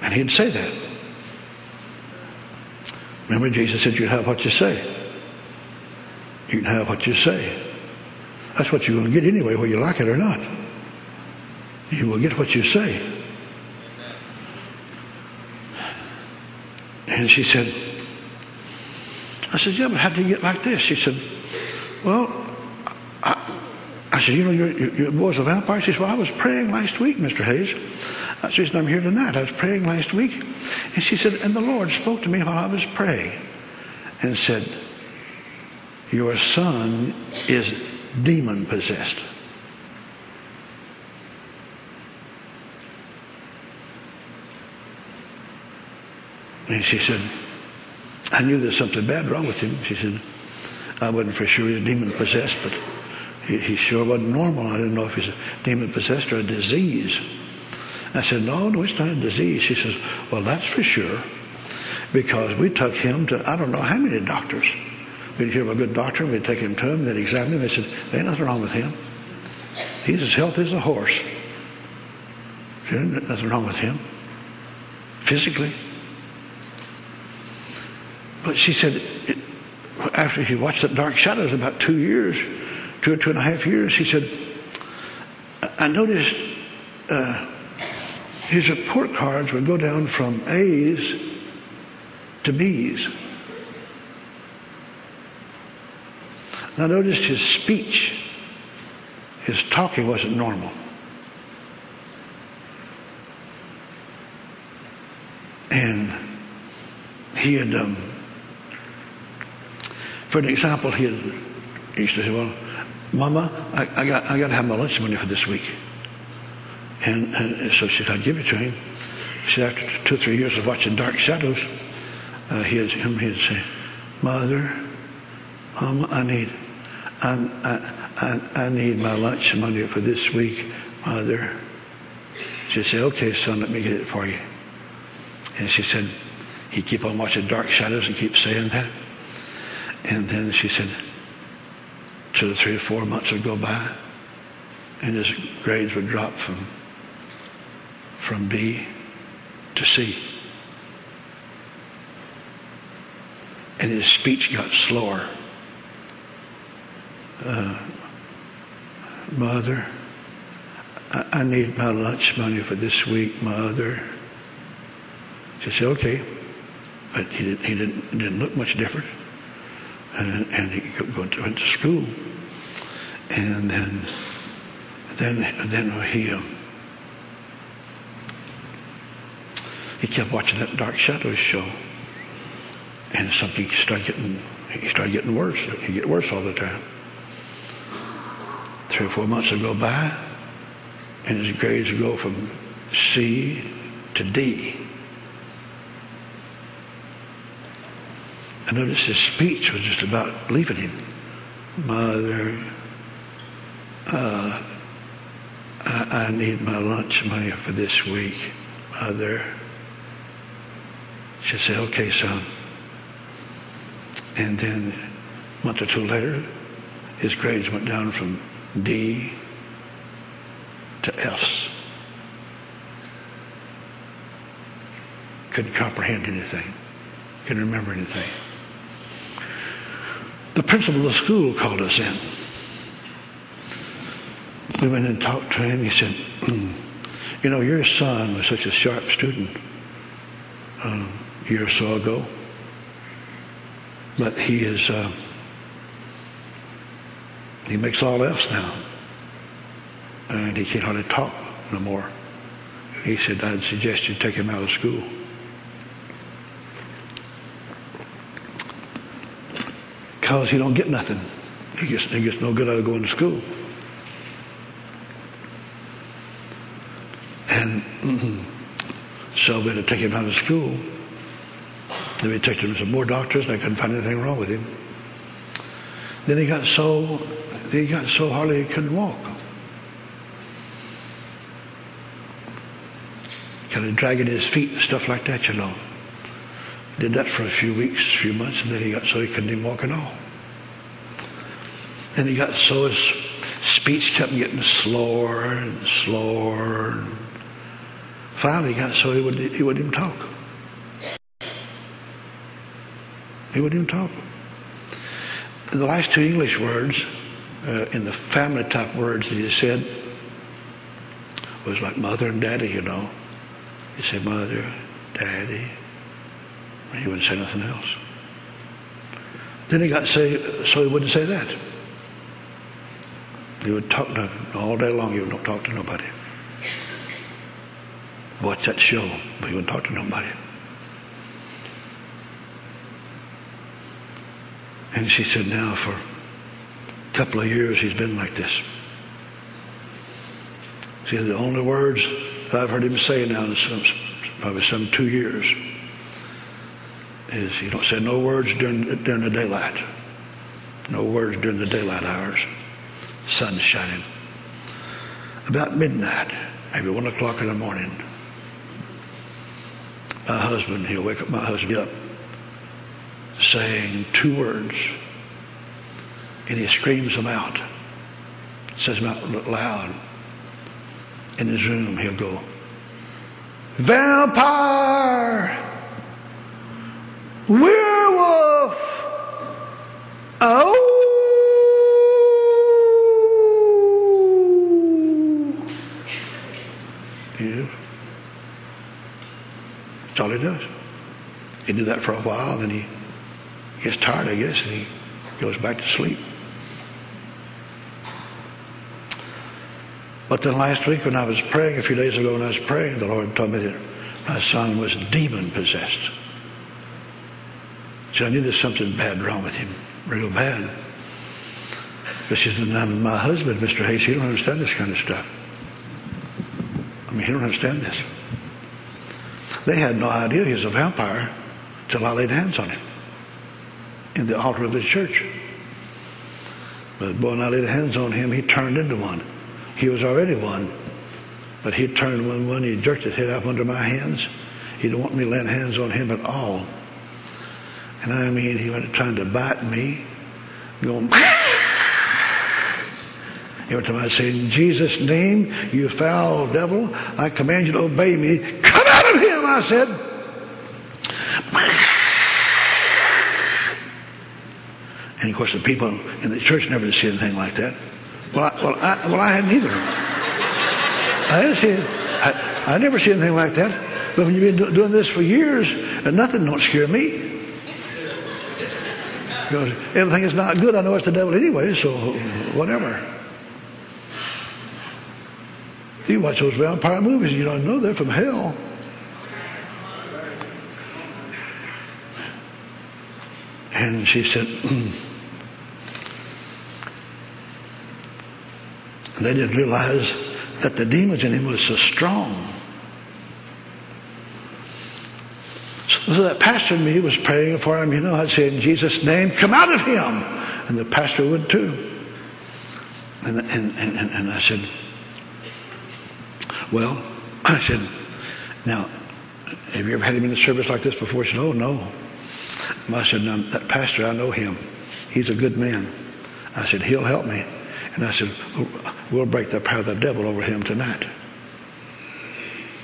And he'd say that. Remember, Jesus said, You have what you say. You can have what you say. That's what you're going to get anyway, whether you like it or not. You will get what you say. And she said, I said, yeah, but how did you get like this? She said, well, I, I said, you know, your, your boy's a vampire? She said, well, I was praying last week, Mr. Hayes. That's the reason I'm here tonight. I was praying last week. And she said, and the Lord spoke to me while I was praying and said, your son is demon possessed. And she said, I knew there's something bad wrong with him. She said, I wasn't for sure he was demon possessed, but he, he sure wasn't normal. I didn't know if he's a demon possessed or a disease. I said, no, no, it's not a disease. She says, well, that's for sure because we took him to, I don't know how many doctors. We'd hear of a good doctor, we'd take him to him, they'd examine him, they said, there ain't nothing wrong with him. He's as healthy as a horse. There's nothing wrong with him. Physically. But she said, it, after he watched the Dark Shadows about two years, two or two and a half years, he said, I noticed uh, his report cards would go down from A's to B's. And I noticed his speech, his talking wasn't normal. And he had, um, for an example, he, had, he used to say, well, Mama, I, I, got, I got to have my lunch money for this week. And, and so she said, I'd give it to him. She said, after two or three years of watching Dark Shadows, uh, he'd, him, he'd say, Mother, Mama, I need, I, I, I, need my lunch money for this week, Mother. She'd say, okay, son, let me get it for you. And she said, he'd keep on watching Dark Shadows and keep saying that. And then she said, two or three or four months would go by, and his grades would drop from from B to C. And his speech got slower. Uh, Mother, I, I, need my lunch money for this week, Mother. She said, okay. But he didn't, he didn't, didn't look much different. And, and he went to, went to school. And then, then, then he, um, he kept watching that Dark Shadows show. And something started getting, he started getting worse. He get worse all the time. Three or four months would go by, and his grades would go from C to D. I noticed his speech was just about leaving him. Mother, uh, I, I need my lunch money for this week. Mother, she said, okay, son. And then a month or two later, his grades went down from D to F's. Couldn't comprehend anything. Couldn't remember anything. the principal of the school called us in. We went and talked to him. He said, you know, your son was such a sharp student um, year or so ago, but he is, uh, he makes all F's now, and he can't hardly talk no more. He said, I'd suggest you take him out of school. Because he don't get nothing. He gets, he gets no good out of going to school. And so we had to take him out of school. Then we took him to some more doctors, and they couldn't find anything wrong with him. Then he got so he got so hardly he couldn't walk. Kind of dragging his feet and stuff like that, you know. Did that for a few weeks, a few months, and then he got so he couldn't even walk at all. And he got so his speech kept getting slower and slower. And finally, he got so he, would, he wouldn't even talk. He wouldn't even talk. The last two English words, uh, in the family type words that he said, was like mother and daddy, you know. He said mother, daddy. He wouldn't say nothing else. Then he got say, so he wouldn't say that. He would talk to all day long. He would not talk to nobody. Watch that show, but he wouldn't talk to nobody. And she said, now for a couple of years he's been like this. See, the only words that I've heard him say now in some, probably some two years is he don't say no words during, during the daylight. No words during the daylight hours. Sun shining. About midnight, maybe one o'clock in the morning, my husband, he'll wake up my husband up saying two words and he screams them out. Says them out loud. In his room, he'll go, Vampire! Werewolf! Oh! That's all he does. He did that for a while, then he gets tired, I guess, and he goes back to sleep. But then last week when I was praying, a few days ago when I was praying, the Lord told me that my son was demon possessed. So I knew there's something bad wrong with him, real bad. But she said, my husband, Mr. Hayes, he don't understand this kind of stuff. I mean, he don't understand this. They had no idea he was a vampire till I laid hands on him in the altar of the church. But when I laid hands on him, he turned into one. He was already one, but he turned one one. He jerked his head up under my hands. He didn't want me laying hands on him at all. And I mean, he went trying to bite me, going. Ah! Every time I say, in Jesus' name, you foul devil, I command you to obey me. Come out of him, I said. And of course, the people in the church never see anything like that. Well, I, well, I, well, I hadn't either. I didn't see it. I, I never see anything like that. But when you've been doing this for years, and nothing don't scare me. Because everything is not good. I know it's the devil anyway, so whatever. You watch those vampire movies, you don't know they're from hell. And she said, mm. They didn't realize that the demons in him was so strong. So that pastor and me was praying for him, you know, I'd say in Jesus' name, come out of him. And the pastor would too. And, and, and, and I said, well, I said, now, have you ever had him in a service like this before? He said, oh, no. I said, now, that pastor, I know him. He's a good man. I said, he'll help me. And I said, we'll break the power of the devil over him tonight.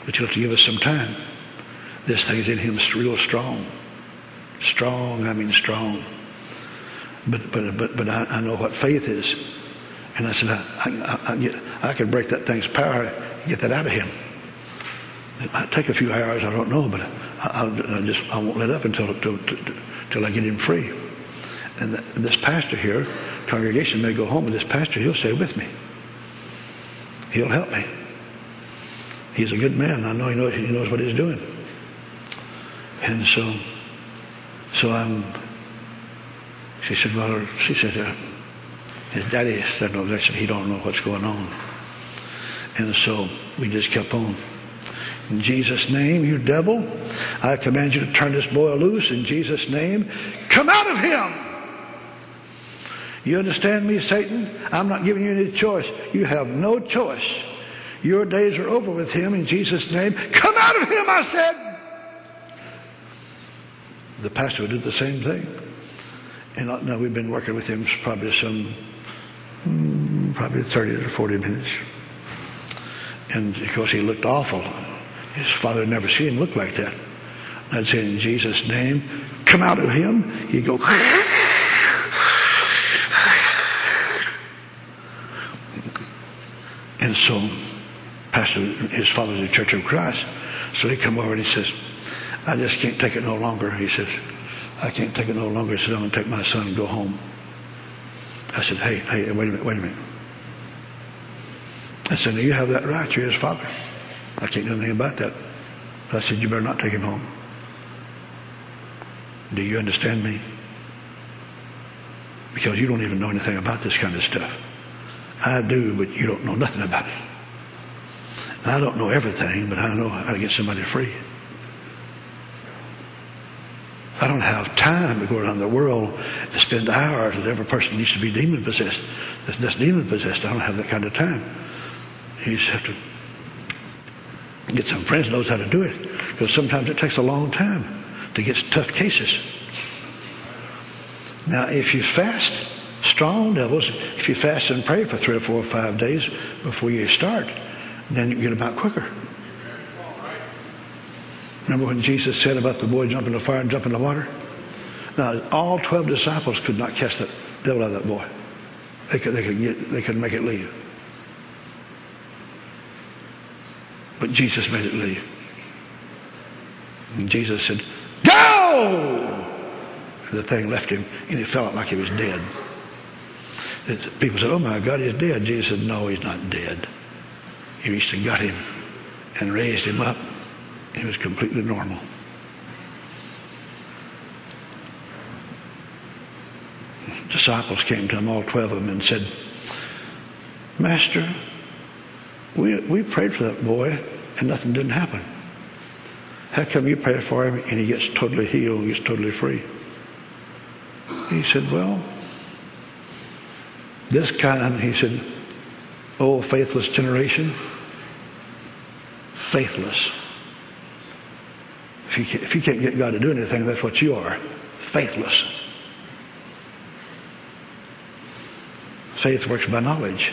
But you'll have to give us some time. This thing's in him real strong. Strong, I mean strong. but but but but I, I know what faith is. And I said, I, I, I, get, I could break that thing's power and get that out of him. It might take a few hours, I don't know, but I, I just I won't let up until, until, until I get him free. And this pastor here, congregation may go home, but this pastor, he'll stay with me. He'll help me. He's a good man. I know he knows, he knows what he's doing. And so, so I'm, she said, well, she said, uh, his daddy said, no, said, he don't know what's going on. And so we just kept on. In Jesus' name, you devil, I command you to turn this boy loose. In Jesus' name, come out of him. You understand me, Satan? I'm not giving you any choice. You have no choice. Your days are over with him in Jesus' name. Come out of him, I said. The pastor did the same thing. And now we've been working with him probably some, hmm, probably 30 to 40 minutes. And because he looked awful, his father had never seen him look like that. And I'd say, in Jesus' name, come out of him. He'd go, so pastor, his father's the Church of Christ. So he come over and he says, I just can't take it no longer. He says, I can't take it no longer. He said, I'm going to take my son and go home. I said, hey, hey, wait a minute, wait a minute. I said, now you have that right. You're his father. I can't do anything about that. I said, you better not take him home. Do you understand me? Because you don't even know anything about this kind of stuff. I do, but you don't know nothing about it. I don't know everything, but I know how to get somebody free. I don't have time to go around the world to spend hours with every person who needs to be demon possessed. That's, that's demon possessed. I don't have that kind of time. You just have to get some friends who knows how to do it because sometimes it takes a long time to get tough cases. Now, if you fast, strong devils, if you fast and pray for three or four or five days before you start, then you get them out quicker. Remember when Jesus said about the boy jumping the fire and jumping the water? Now, all 12 disciples could not cast that devil out of that boy. They could, they could get, they couldn't make it leave. But Jesus made it leave. And Jesus said, Go! And the thing left him, and he felt like he was dead. People said, Oh my God, he's dead. Jesus said, No, he's not dead. He reached and got him and raised him up. He was completely normal. Disciples came to him, all 12 of them, and said, Master, we, we prayed for that boy and nothing didn't happen. How come you pray for him and he gets totally healed and gets totally free? He said, Well, this kind, he said, oh, faithless generation, faithless. If you, if you can't get God to do anything, that's what you are faithless. Faith works by knowledge.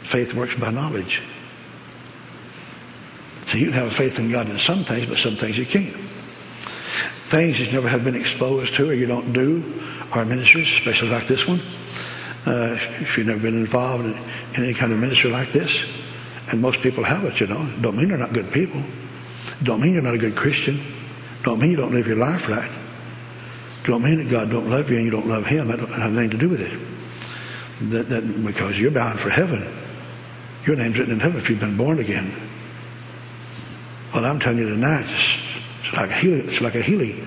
Faith works by knowledge. So you can have faith in God in some things, but some things you can't. Things you never have been exposed to or you don't do are ministries, especially like this one. Uh, if you've never been involved in, in any kind of ministry like this, and most people have it, you know, don't mean they're not good people. Don't mean you're not a good Christian. Don't mean you don't live your life right. Don't mean that God don't love you and you don't love Him. That don't have anything to do with it. That, that because you're bound for heaven. Your name's written in heaven if you've been born again. What I'm telling you tonight, it's, it's like a healing. It's like a healing.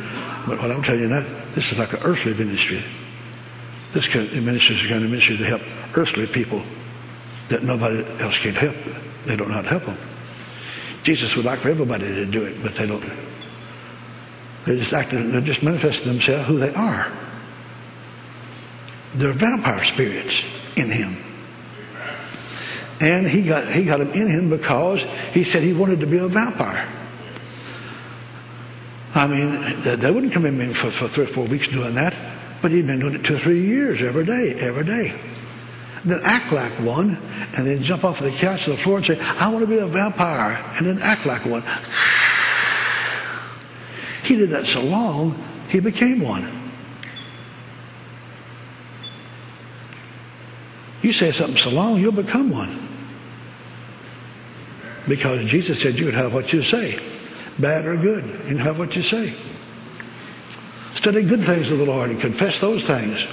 But what I'm telling you tonight, this is like an earthly ministry. This kind of ministry is kind of ministry to help earthly people that nobody else can help. They don't know how to help them. Jesus would like for everybody to do it, but they don't. They just act, they're just manifesting themselves who they are. They're vampire spirits in him. And he got, he got them in him because he said he wanted to be a vampire. I mean, they wouldn't come in for, for three or four weeks doing that, but he'd been doing it two or three years every day, every day. Then act like one, and then jump off the couch to the floor and say, I want to be a vampire, and then act like one. He did that so long he became one. You say something so long, you'll become one. Because Jesus said you would have what you say, bad or good. Can have what you say. Study good things of the Lord and confess those things.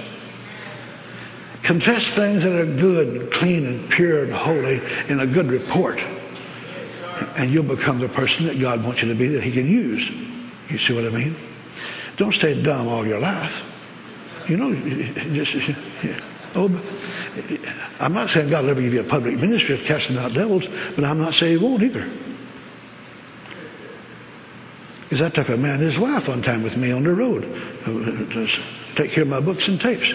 Confess things that are good and clean and pure and holy in a good report. And you'll become the person that God wants you to be that he can use. You see what I mean? Don't stay dumb all your life. You know, just, oh, I'm not saying God will ever give you a public ministry of casting out devils, but I'm not saying he won't either. Because I took a man and his wife one time with me on the road uh, uh, to take care of my books and tapes.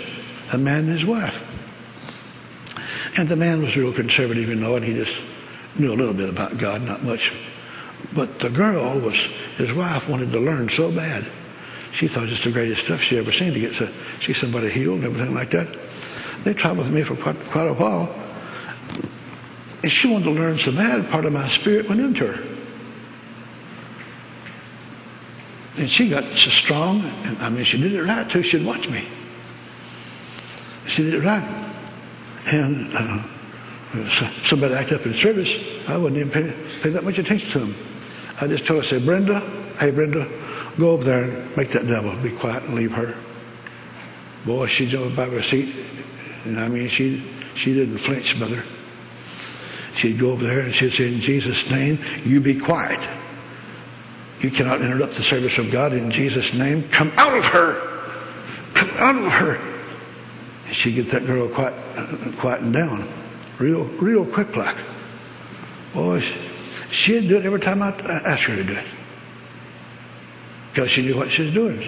A man and his wife. And the man was real conservative, you know, and he just knew a little bit about God, not much. But the girl was, his wife wanted to learn so bad. She thought it's the greatest stuff she ever seen to get to see somebody healed and everything like that. They traveled with me for quite, quite a while. And she wanted to learn so bad, part of my spirit went into her. And she got so strong, and I mean, she did it right too. She'd watch me. She did it right. And uh, somebody acted up in service, I wouldn't even pay, pay that much attention to them. I just told her, I said, Brenda, hey, Brenda, go over there and make that devil be quiet and leave her. Boy, she jumped by her seat. And I mean, she, she didn't flinch, brother. She'd go over there and she'd say, in Jesus' name, you be quiet. You cannot interrupt the service of God in Jesus' name. Come out of her. Come out of her. And she'd get that girl quiet, uh, quieting down real, real quick like. Boy, she'd do it every time I asked her to do it. Because she knew what she was doing.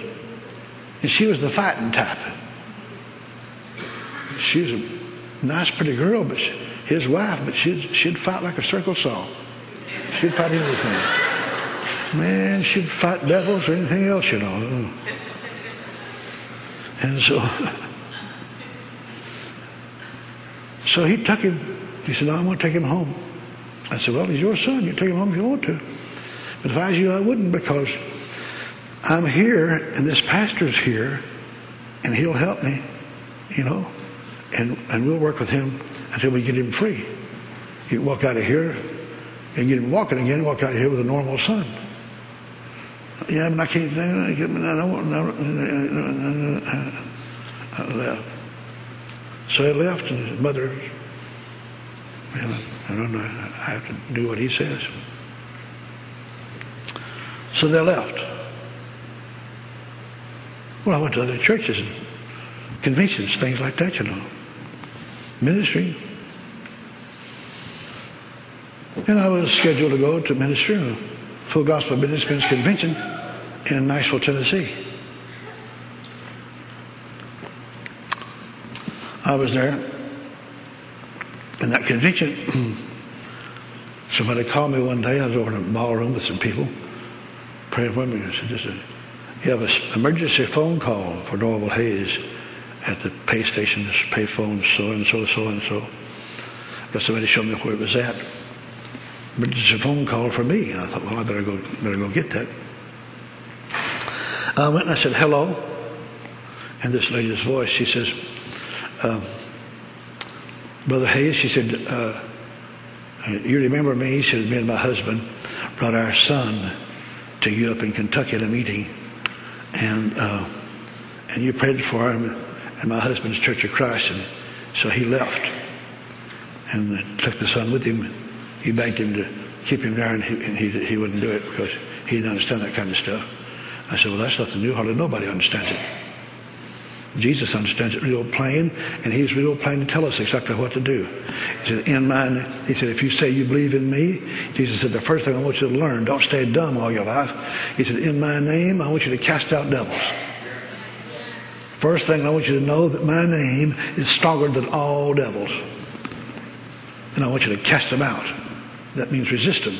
And she was the fighting type. She was a nice, pretty girl, but she, his wife, but she'd, she'd fight like a circle saw. She'd fight anything. Man, she'd fight devils or anything else, you know. And so, so he took him. He said, no, I'm going to take him home. I said, well, he's your son. You take him home if you want to. But if I you, I wouldn't because I'm here and this pastor's here and he'll help me, you know, and, and we'll work with him until we get him free. You can walk out of here and get him walking again, walk out of here with a normal son. Yeah, but I can't think I don't want I left. So I left, and his mother, you I don't know, I have to do what he says. So they left. Well, I went to other churches and conventions, things like that, you know. Ministry. And I was scheduled to go to ministry, Full Gospel Ministries Convention in Nashville, Tennessee. I was there in that convention. Somebody called me one day. I was over in a ballroom with some people praying for me. I said, just you have an emergency phone call for Norval Hayes at the pay station. This pay phone so and so, so and so. Got somebody showed me where it was at. Emergency phone call for me. I thought, well, I better go, better go get that. I went and I said, hello. And this lady's voice, she says, uh, Brother Hayes, she said, uh, you remember me? She said, me and my husband brought our son to you up in Kentucky at a meeting. And, uh, and you prayed for him and my husband's Church of Christ. And so he left and took the son with him. He begged him to keep him there and he, and he, he wouldn't do it because he didn't understand that kind of stuff. I said, well, that's nothing new. Hardly nobody understands it. Jesus understands it real plain, and he's real plain to tell us exactly what to do. He said, in my, he said, if you say you believe in me, Jesus said, the first thing I want you to learn, don't stay dumb all your life. He said, in my name, I want you to cast out devils. First thing I want you to know that my name is stronger than all devils. And I want you to cast them out. That means resist them.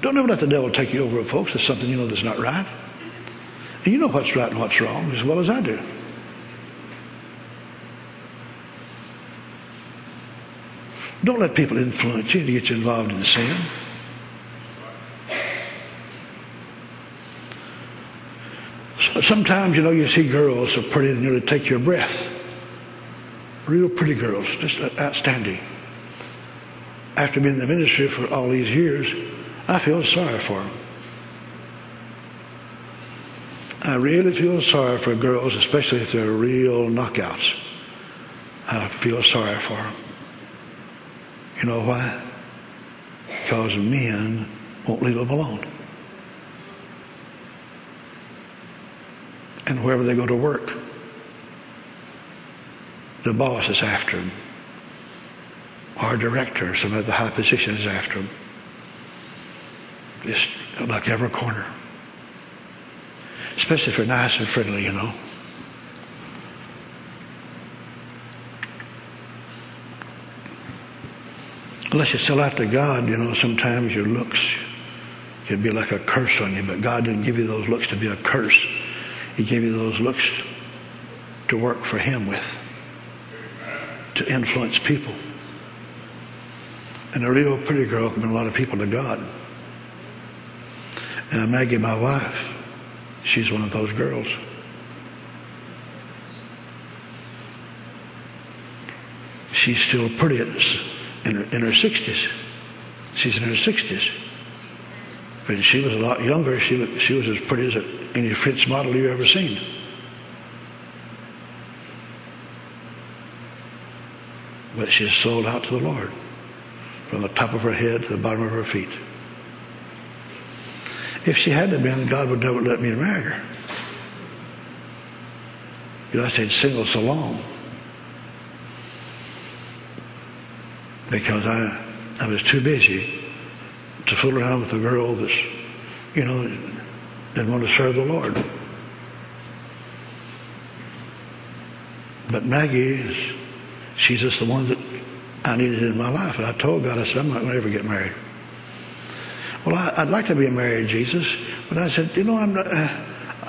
Don't ever let the devil take you over, folks. It's something you know that's not right. And you know what's right and what's wrong as well as I do. Don't let people influence you to get you involved in sin. Sometimes, you know, you see girls so pretty that nearly take your breath. Real pretty girls, just outstanding. After being in the ministry for all these years, I feel sorry for them. I really feel sorry for girls, especially if they're real knockouts. I feel sorry for them. You know why? Because men won't leave them alone. And wherever they go to work, the boss is after them. Our director, some of the high positions after them. Just like every corner. Especially if they're nice and friendly, you know. Unless you sell out to God, you know, sometimes your looks can be like a curse on you, but God didn't give you those looks to be a curse. He gave you those looks to work for Him with, to influence people. And a real pretty girl can bring a lot of people to God. And Maggie, my wife, she's one of those girls. She's still pretty in her, in her 60s. She's in her 60s. When she was a lot younger, she was, she was as pretty as any French model you ever seen. But she's sold out to the Lord from the top of her head to the bottom of her feet. If she hadn't been, God would never let me marry her. Because I stayed single so long. Because I, I was too busy to fool around with a girl that's, you know, didn't want to serve the Lord. But Maggie is, she's just the one that I needed in my life. And I told God, I said, I'm not going to ever get married. Well, I, would like to be married, Jesus. But I said, you know, I'm not, uh,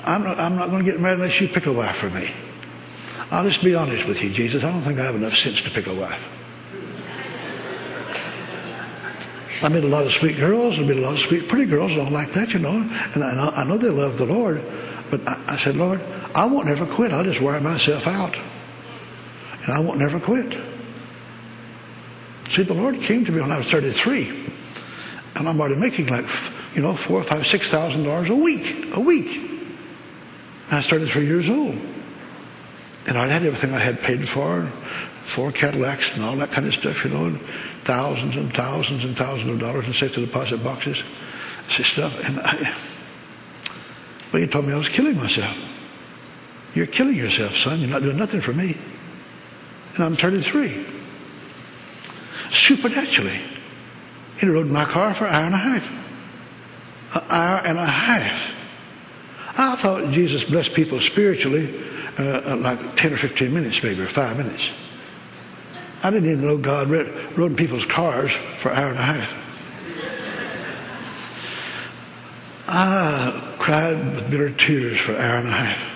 I'm not, I'm not going to get married unless you pick a wife for me. I'll just be honest with you, Jesus. I don't think I have enough sense to pick a wife. I met a lot of sweet girls. I met a lot of sweet, pretty girls, all like that, you know. And I, I know they love the Lord. But I, I said, Lord, I won't ever quit. I'll just wear myself out. And I won't never quit. See, the Lord came to me when I was 33. And I'm already making like, you know, four, five, six thousand dollars a week. A week. And I started three years old. And I had everything I had paid for, four Cadillacs and all that kind of stuff, you know, and thousands and thousands and thousands of dollars in safety deposit boxes, stuff. And I, well, he told me I was killing myself. You're killing yourself, son. You're not doing nothing for me. And I'm 33. Supernaturally. He rode in my car for an hour and a half. An hour and a half. I thought Jesus blessed people spiritually uh, like 10 or 15 minutes, maybe, or five minutes. I didn't even know God rode, in people's cars for an hour and a half. I cried with bitter tears for an hour and a half.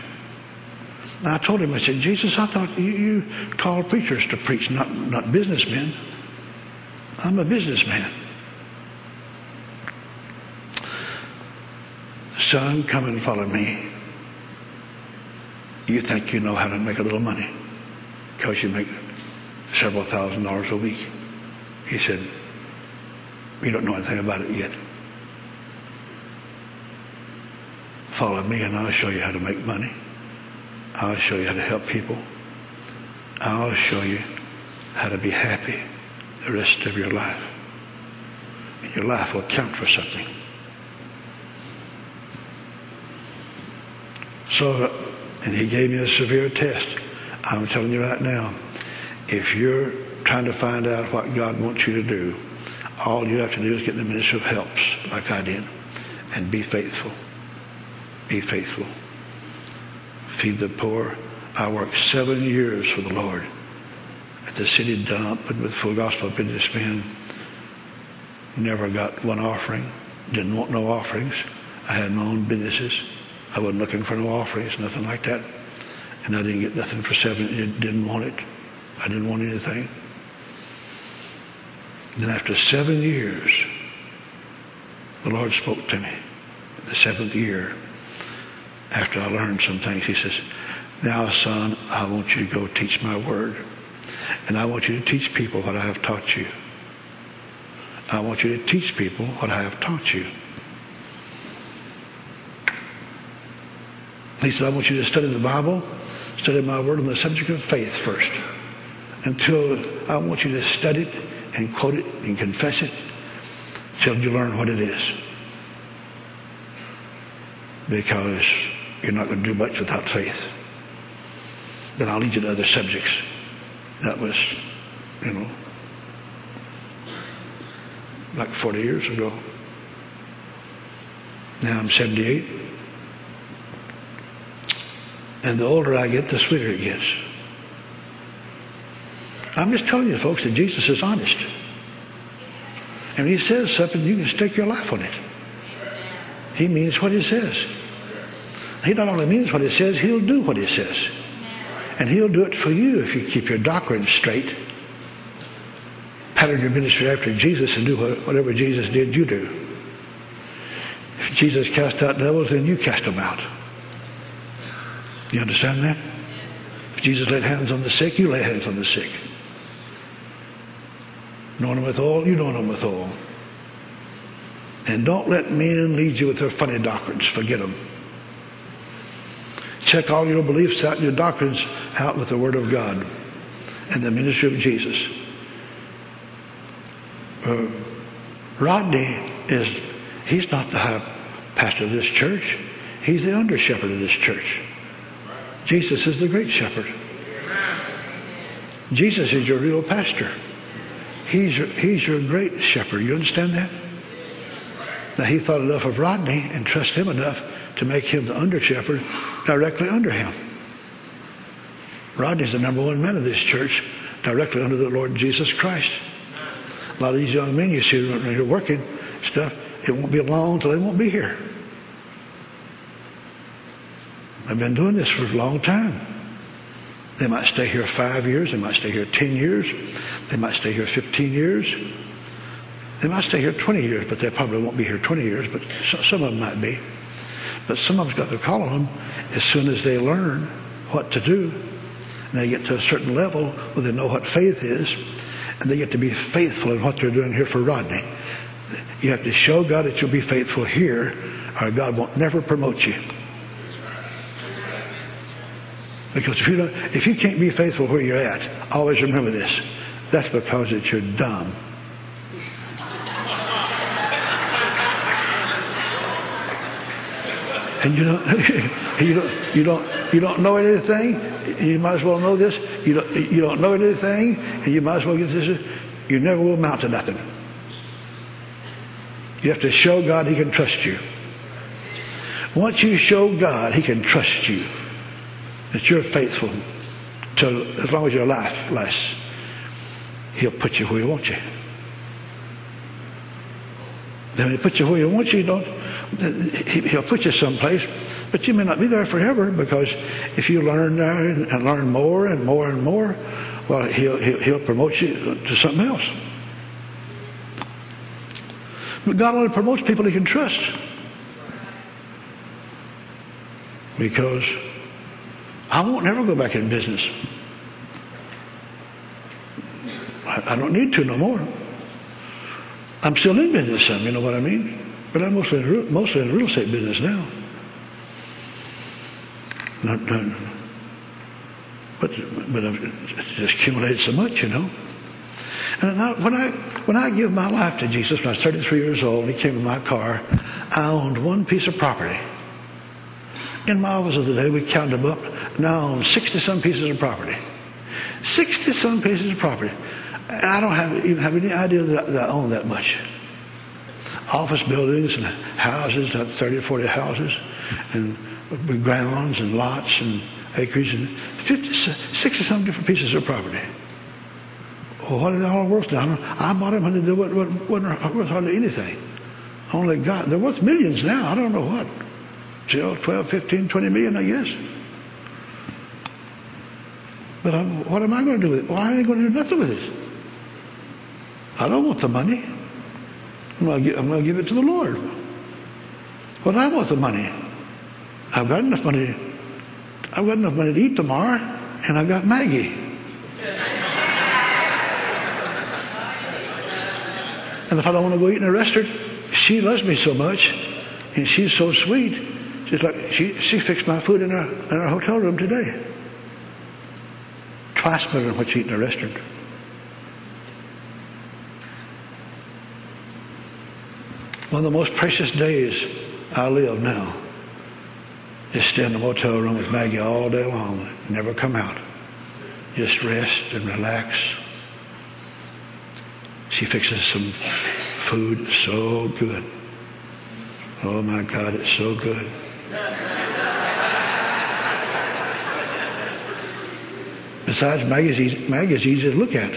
I told him, I said, Jesus, I thought you, you called preachers to preach, not, not businessmen. I'm a businessman. Son, come and follow me. You think you know how to make a little money because you make several thousand dollars a week. He said, You don't know anything about it yet. Follow me and I'll show you how to make money. I'll show you how to help people. I'll show you how to be happy the rest of your life. And your life will count for something. So, and he gave me a severe test. I'm telling you right now, if you're trying to find out what God wants you to do, all you have to do is get the ministry of helps, like I did, and be faithful. Be faithful. Feed the poor. I worked seven years for the Lord at the city dump and with full gospel businessmen. Never got one offering. Didn't want no offerings. I had my own businesses. I wasn't looking for no offerings, nothing like that. And I didn't get nothing for seven. I Didn't want it. I didn't want anything. Then after seven years, the Lord spoke to me. The seventh year, after I learned some things, he says, now, son, I want you to go teach my word. And I want you to teach people what I have taught you. I want you to teach people what I have taught you. He said, I want you to study the Bible, study my word on the subject of faith first. Until I want you to study it and quote it and confess it till you learn what it is. Because you're not going to do much without faith. Then I'll lead you to other subjects. That was, you know, like 40 years ago. Now I'm 78. And the older I get, the sweeter it gets. I'm just telling you, folks, that Jesus is honest. And he says something, you can stake your life on it. He means what he says. He not only means what he says, he'll do what he says. And he'll do it for you if you keep your doctrine straight. Pattern your ministry after Jesus and do whatever Jesus did, you do. If Jesus cast out devils, then you cast them out. You understand that? If Jesus laid hands on the sick, you lay hands on the sick. Knowing them with all, you know them with all. And don't let men lead you with their funny doctrines. Forget them. Check all your beliefs out and your doctrines out with the Word of God and the ministry of Jesus. Uh, Rodney is, he's not the high pastor of this church. He's the under shepherd of this church. Jesus is the great shepherd. Jesus is your real pastor. He's your, he's your great shepherd. You understand that? Now he thought enough of Rodney and trust him enough to make him the under shepherd directly under him. Rodney's the number one man of this church, directly under the Lord Jesus Christ. A lot of these young men you see when working stuff, it won't be long until they won't be here. I've been doing this for a long time. They might stay here five years. They might stay here 10 years. They might stay here 15 years. They might stay here 20 years, but they probably won't be here 20 years, but some of them might be. But some of them's got the call on them as soon as they learn what to do and they get to a certain level where they know what faith is and they get to be faithful in what they're doing here for Rodney. You have to show God that you'll be faithful here or God won't never promote you. Because if you, if you can't be faithful where you're at, always remember this. That's because that you're dumb. And you don't, you don't, you don't, you don't know anything. You might as well know this. You don't, you don't know anything, and you might as well get this. You never will amount to nothing. You have to show God He can trust you. Once you show God He can trust you, that you're faithful to as long as your life lasts, He'll put you where He wants you. Then He puts you where He wants you, don't He'll put you someplace, but you may not be there forever because if you learn there and learn more and more and more, well, he'll, he'll promote you to something else. But God only promotes people he can trust. Because I won't never go back in business. I, I don't need to no more. I'm still in business some, you know what I mean? But I'm mostly in, mostly in real estate business now. Not, not, but but I've just accumulated so much, you know. And I, when I when I give my life to Jesus, when I was 33 years old, and He came in my car, I owned one piece of property. In my office of the day, we counted them up. Now I own 60 some pieces of property. 60 some pieces of property. I don't have, even have any idea that, that I own that much. Office buildings and houses, 30 or 40 houses, and grounds and lots and acres and 50, 60 some different pieces of property. Well, what are they all worth now? I bought them when they wasn't, wasn't worth hardly anything. Only God, they're worth millions now. I don't know what. 12, 12 15, 20 million, I guess. But I'm, what am I going to do with it? Well, I ain't going to do nothing with it. I don't want the money. I'm going give, I'm going to give it to the Lord. What do I want the money? I've got enough money. I've got enough money to eat tomorrow, and I've got Maggie. And if I don't want to go eat in a restaurant, she loves me so much, and she's so sweet. Just like she, she fixed my food in our, in our hotel room today. Twice better than what she eat in a restaurant. One of the most precious days I live now is stay in the motel room with Maggie all day long, never come out. Just rest and relax. She fixes some food so good. Oh my God, it's so good. Besides, Maggie's easy to look at.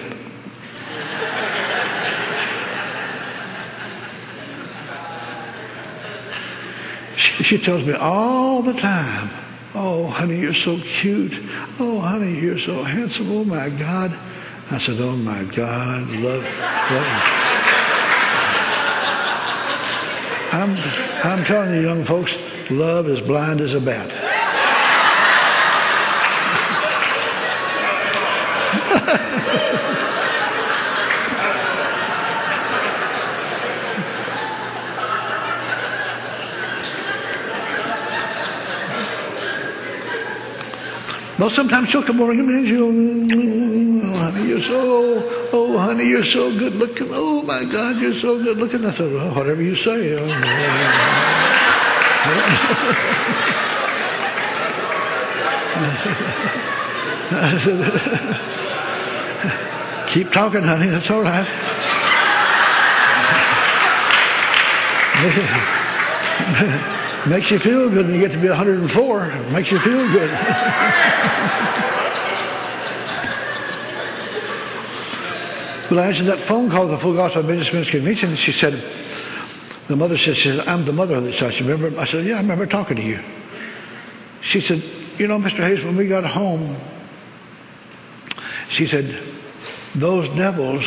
She, she tells me all the time, Oh, honey, you're so cute. Oh, honey, you're so handsome. Oh, my God. I said, Oh, my God, love, love. I'm, I'm telling you, young folks, love is blind as a bat. No, sometimes she'll come over and she'll, oh, mm, honey, you're so, oh, honey, you're so good looking. Oh, my God, you're so good looking. I said, well, whatever you say. Oh, Keep talking, honey. That's all right. Makes you feel good when you get to be 104. Makes you feel good. But I answered that phone call at the Full Gospel Businessmen's Convention, and she said, the mother said, she said, I'm the mother of the church. Remember? I said, yeah, I remember talking to you. She said, you know, Mr. Hayes, when we got home, she said, those devils,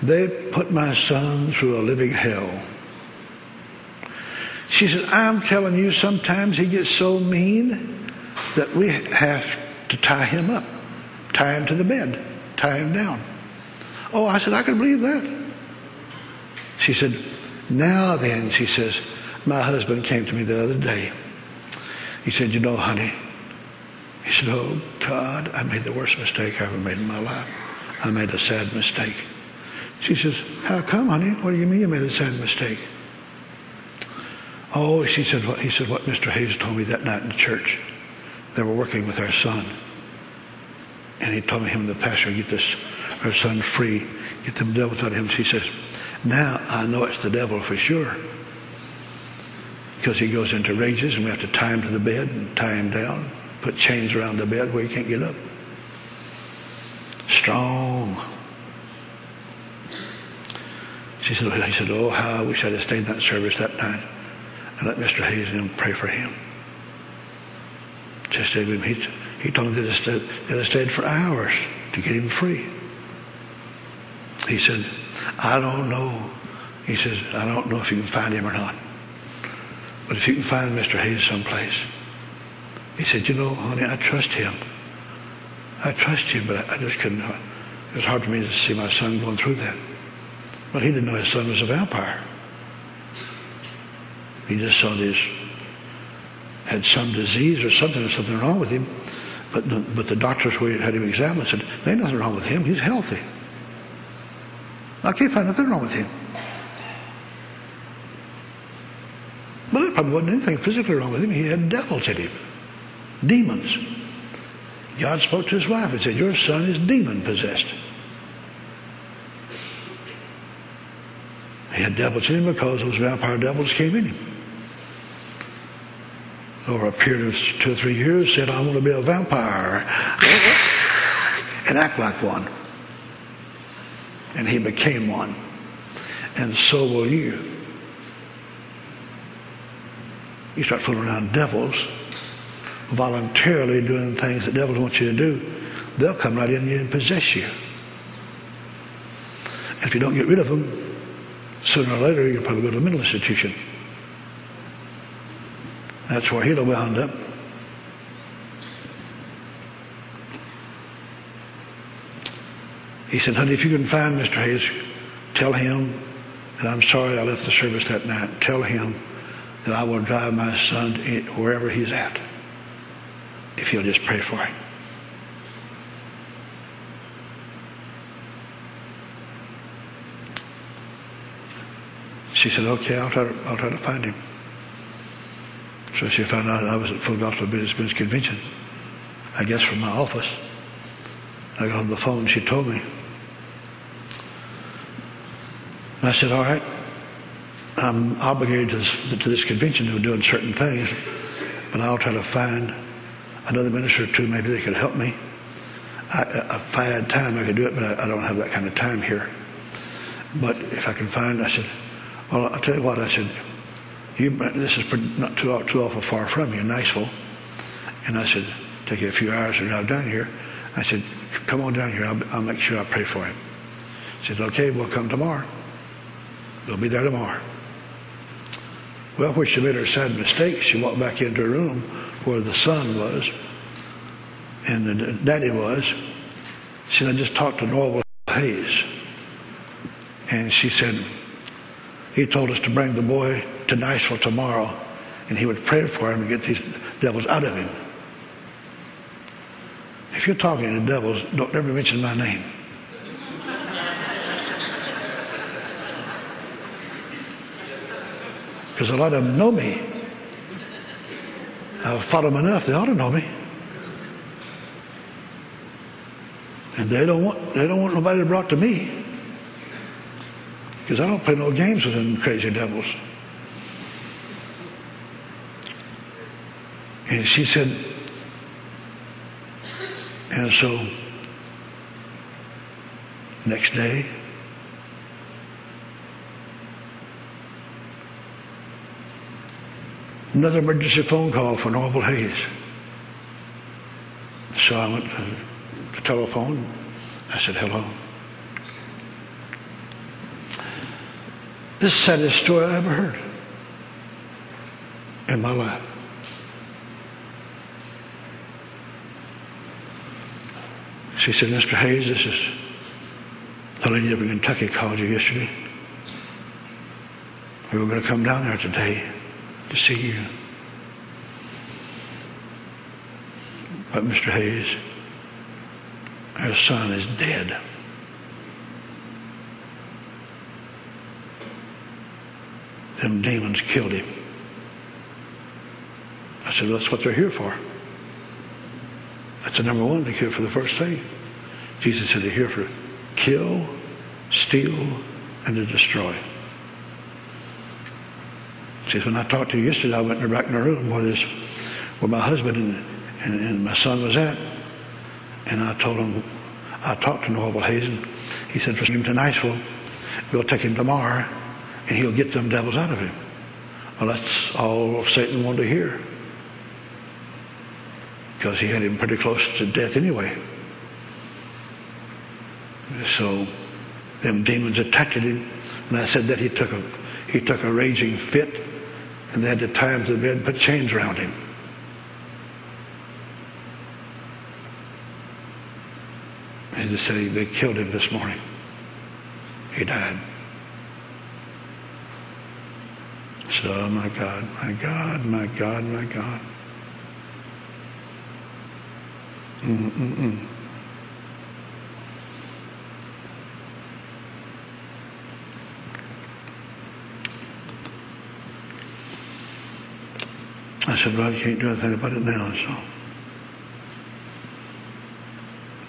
they put my son through a living hell. She said, I'm telling you, sometimes he gets so mean that we have to tie him up, tie him to the bed, tie him down. Oh, I said, I can believe that. She said, now then, she says, my husband came to me the other day. He said, you know, honey, he said, oh, God, I made the worst mistake I ever made in my life. I made a sad mistake. She says, how come, honey? What do you mean you made a sad mistake? Oh, she said, what, he said, what Mr. Hayes told me that night in church. They were working with our son. And he told me him and the pastor, get this, our son free, get them devils out of him. She says, now I know it's the devil for sure. Because he goes into rages and we have to tie him to the bed and tie him down, put chains around the bed where he can't get up. Strong. She said, he said, oh, how I wish I'd have stayed in that service that night and let Mr. Hayes and pray for him. Just said him, he, he told me that it have stayed for hours to get him free. He said, I don't know. He says, I don't know if you can find him or not. But if you can find Mr. Hayes someplace. He said, you know, honey, I trust him. I trust him, but I just couldn't. It was hard for me to see my son going through that. But he didn't know his son was a vampire. He just saw this, had some disease or something, or something wrong with him. But but the doctors had him examined said, there ain't nothing wrong with him. He's healthy. I can't find nothing wrong with him. Well, there probably wasn't anything physically wrong with him. He had devils in him, demons. God spoke to his wife and said, Your son is demon possessed. He had devils in him because those vampire devils came in him. Over a period of two or three years, said, I want to be a vampire and act like one. And he became one. And so will you. You start fooling around devils, voluntarily doing things that devils want you to do, they'll come right in you and possess you. And if you don't get rid of them, sooner or later you'll probably go to a mental institution. That's where have wound up. He said, honey, if you can find Mr. Hayes, tell him that I'm sorry I left the service that night. Tell him that I will drive my son wherever he's at if he'll just pray for him. She said, okay, I'll try to, I'll try to find him. So she found out I was at Full Gospel Businessmen's Convention, I guess from my office. I got on the phone, she told me. I said, all right, I'm obligated to this, to this convention to doing certain things, but I'll try to find another minister or two. Maybe they could help me. I, if I had time, I could do it, but I, I don't have that kind of time here. But if I can find, I said, well, I'll tell you what, I said, you, this is not too, too awful far from you, Nashville. And I said, take you a few hours to drive down here. I said, come on down here. I'll, I'll make sure I pray for him. He said, okay, we'll come tomorrow. We'll be there tomorrow. Well, where she made her sad mistake, she walked back into her room where the son was and the daddy was. She said, I just talked to Norval Hayes. And she said, he told us to bring the boy to Nashville tomorrow and he would pray for him and get these devils out of him. If you're talking to devils, don't ever mention my name. Because a lot of them know me. I've followed them enough; they ought to know me. And they don't want they don't want nobody brought to me because I don't play no games with them crazy devils. And she said, and so next day Another emergency phone call for Norval Hayes. So I went to uh, the telephone. I said, hello. This is the saddest story I ever heard in my life. She said, Mr. Hayes, this is the lady up Kentucky called you yesterday. We were going to come down there today to see you. But Mr. Hayes, our son is dead. Them demons killed him. I said, that's what they're here for. That's the number one. They're here for the first thing. Jesus said they're here for kill, steal, and to destroy. Says, when I talked to you yesterday, I went in the back in the room where this, where my husband and, and, and my son was at. And I told him, I talked to Norval Hazen. He said, for him to Nashville, we'll take him tomorrow and he'll get them devils out of him. Well, that's all Satan wanted to hear. Because he had him pretty close to death anyway. So them demons attacked him. And I said that he took a he took a raging fit and they had to tie him to the bed and put chains around him. And they said they killed him this morning. He died. Oh my God, my God, my God, my God. Mm-mm-mm. Said, you can't do anything about it now, so.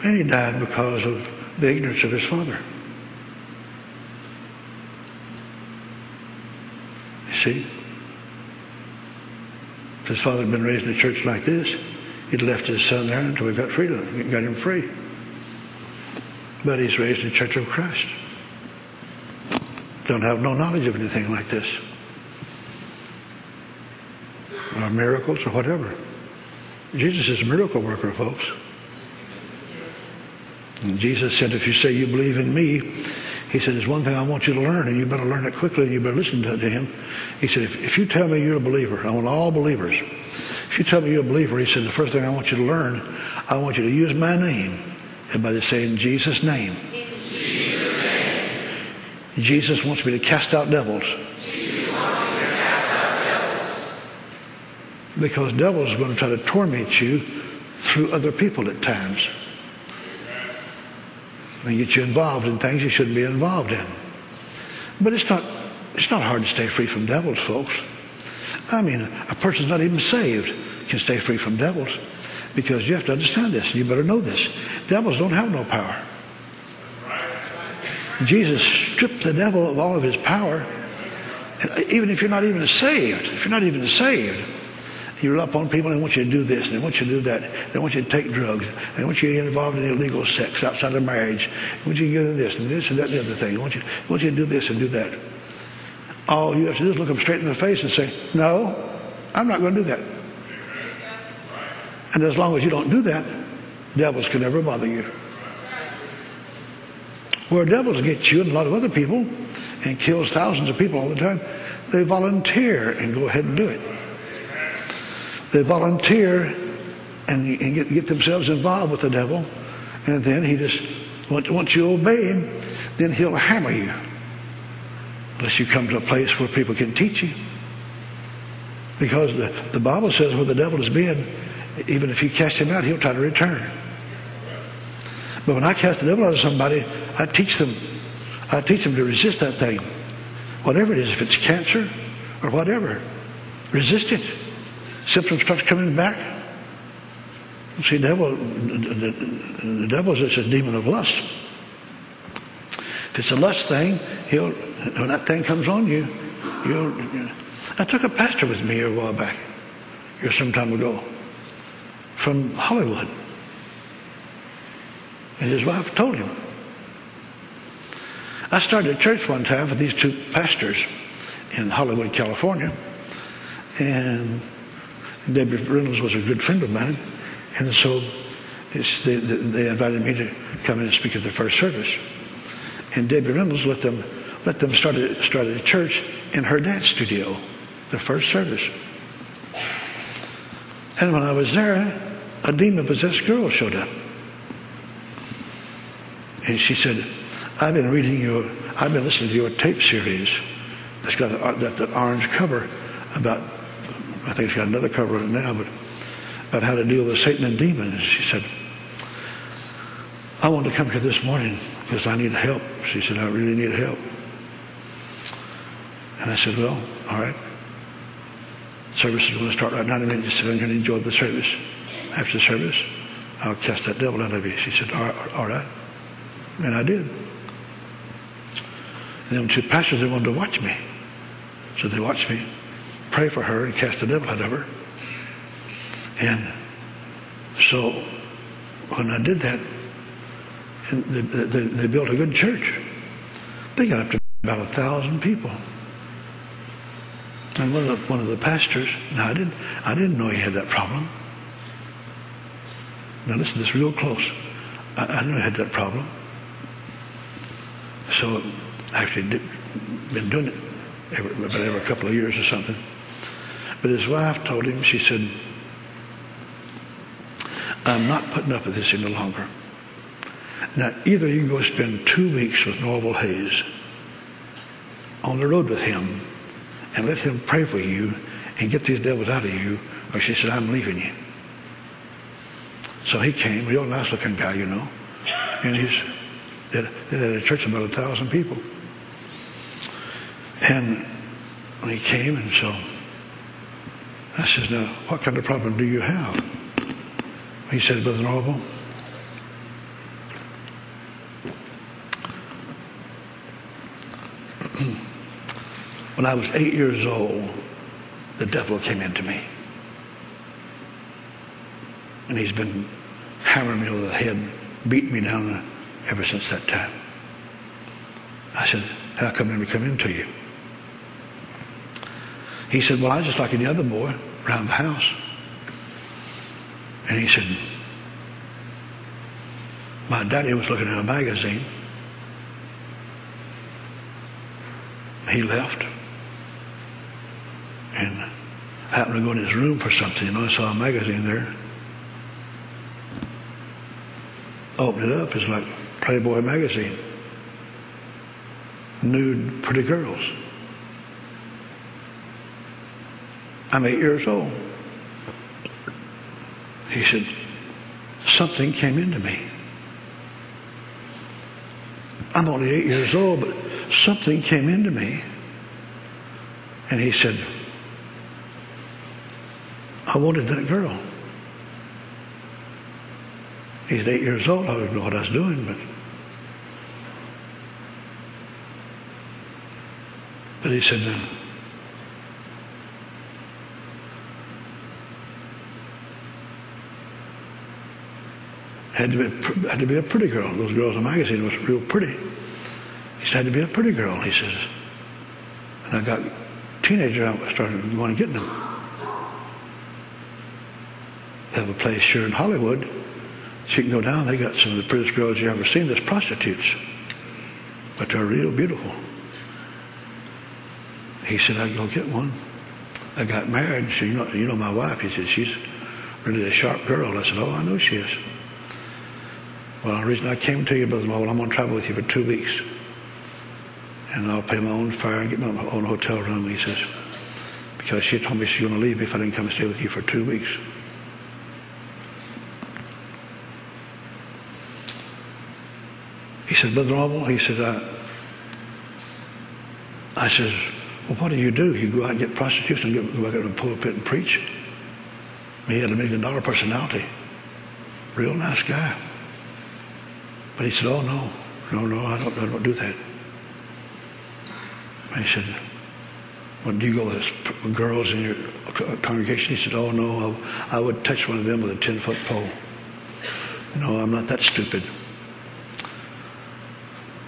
And he died because of the ignorance of his father. You see? If his father had been raised in a church like this, he'd left his son there until we got freedom, got him free. But he's raised in the Church of Christ. Don't have no knowledge of anything like this or miracles or whatever. Jesus is a miracle worker, folks. And Jesus said, if you say you believe in me, he said, there's one thing I want you to learn, and you better learn it quickly, and you better listen to, to him. He said, if, if you tell me you're a believer, I want all believers. If you tell me you're a believer, he said, the first thing I want you to learn, I want you to use my name. Everybody say, in Jesus' name. In Jesus, name. Jesus wants me to cast out devils. Because devils are going to try to torment you through other people at times and get you involved in things you shouldn't be involved in. But it's not, it's not hard to stay free from devils, folks. I mean, a person's not even saved can stay free from devils because you have to understand this. You better know this. Devils don't have no power. Jesus stripped the devil of all of his power. Even if you're not even saved, if you're not even saved, you rely upon people and they want you to do this and they want you to do that. They want you to take drugs. They want you to get involved in illegal sex outside of marriage. They want you to get this and this and that and the other thing. They want you, they want you to do this and do that. All you have to do is look them straight in the face and say, no, I'm not going to do that. And as long as you don't do that, devils can never bother you. Where devils get you and a lot of other people and kills thousands of people all the time, they volunteer and go ahead and do it. They volunteer and, and get, get themselves involved with the devil. And then he just, once you obey him, then he'll hammer you. Unless you come to a place where people can teach you. Because the, the Bible says where the devil has been, even if you cast him out, he'll try to return. But when I cast the devil out of somebody, I teach them. I teach them to resist that thing. Whatever it is, if it's cancer or whatever, resist it symptoms starts coming back. See, devil, the, the devil is just a demon of lust. If it's a lust thing, he'll when that thing comes on you, you'll. I took a pastor with me a while back, here some time ago, from Hollywood, and his wife told him. I started a church one time for these two pastors in Hollywood, California, and Debbie Reynolds was a good friend of mine, and so they, they invited me to come in and speak at the first service. And Debbie Reynolds let them let them start a, start a church in her dance studio, the first service. And when I was there, a demon-possessed girl showed up. And she said, I've been reading your, I've been listening to your tape series that's got that, that orange cover about I think it's got another cover on it now, but about how to deal with Satan and demons. She said, I want to come here this morning because I need help. She said, I really need help. And I said, well, all right. Service is going to start right now. And then just said, I'm going to enjoy the service. After the service, I'll cast that devil out of you. She said, all right. All right. And I did. And then two pastors, they wanted to watch me. So they watched me pray for her and cast the devil out of her. And so when I did that, they, they, they built a good church. They got up to about a thousand people. And one of the, one of the pastors, now I didn't, I didn't know he had that problem. Now listen to this real close. I, I knew he had that problem. So I actually been doing it every, about every couple of years or something. But his wife told him, she said, I'm not putting up with this any longer. Now, either you go spend two weeks with Norval Hayes on the road with him and let him pray for you and get these devils out of you, or she said, I'm leaving you. So he came, real nice looking guy, you know, and he's they had a church of about a thousand people. And he came, and so I said, now, what kind of problem do you have? He said, Brother Norval, when I was eight years old, the devil came into me. And he's been hammering me over the head, beating me down ever since that time. I said, how come let me come into you? He said, well, I just like any other boy around the house. And he said, my daddy was looking at a magazine he left. And I happened to go in his room for something, you know, I saw a magazine there. Opened it up, it's like Playboy magazine. Nude, pretty girls. I'm eight years old. He said, something came into me. I'm only eight years old, but something came into me. And he said, I wanted that girl. He's eight years old. I didn't know what I was doing, but but he said, had to be had to be a pretty girl. Those girls in the magazine was real pretty. He said, had to be a pretty girl. He says, and I got teenagers. I started going to get them. They have a place here in Hollywood. You can go down. They got some of the prettiest girls you ever seen. There's prostitutes, but they're real beautiful. He said, I go get one. I got married. So you know, you know my wife. He said, she's really a sharp girl. I said, oh, I know she is. Well, the reason I came to you, Brother Norval, I'm going to travel with you for two weeks. And I'll pay my own fare and get my own hotel room. He says, because she told me she's going to leave me if I didn't come and stay with you for two weeks. He said, Brother Norval, he said, I, I says, well, what do you do? You go out and get prostitutes and get, go back in the pulpit and preach? He had a million dollar personality. Real nice guy. But he said, oh, no, no, no, I don't, I don't do that. I said, well, do you go with girls in your uh, congregation? He said, oh, no, I, I would touch one of them with a 10-foot pole. No, I'm not that stupid.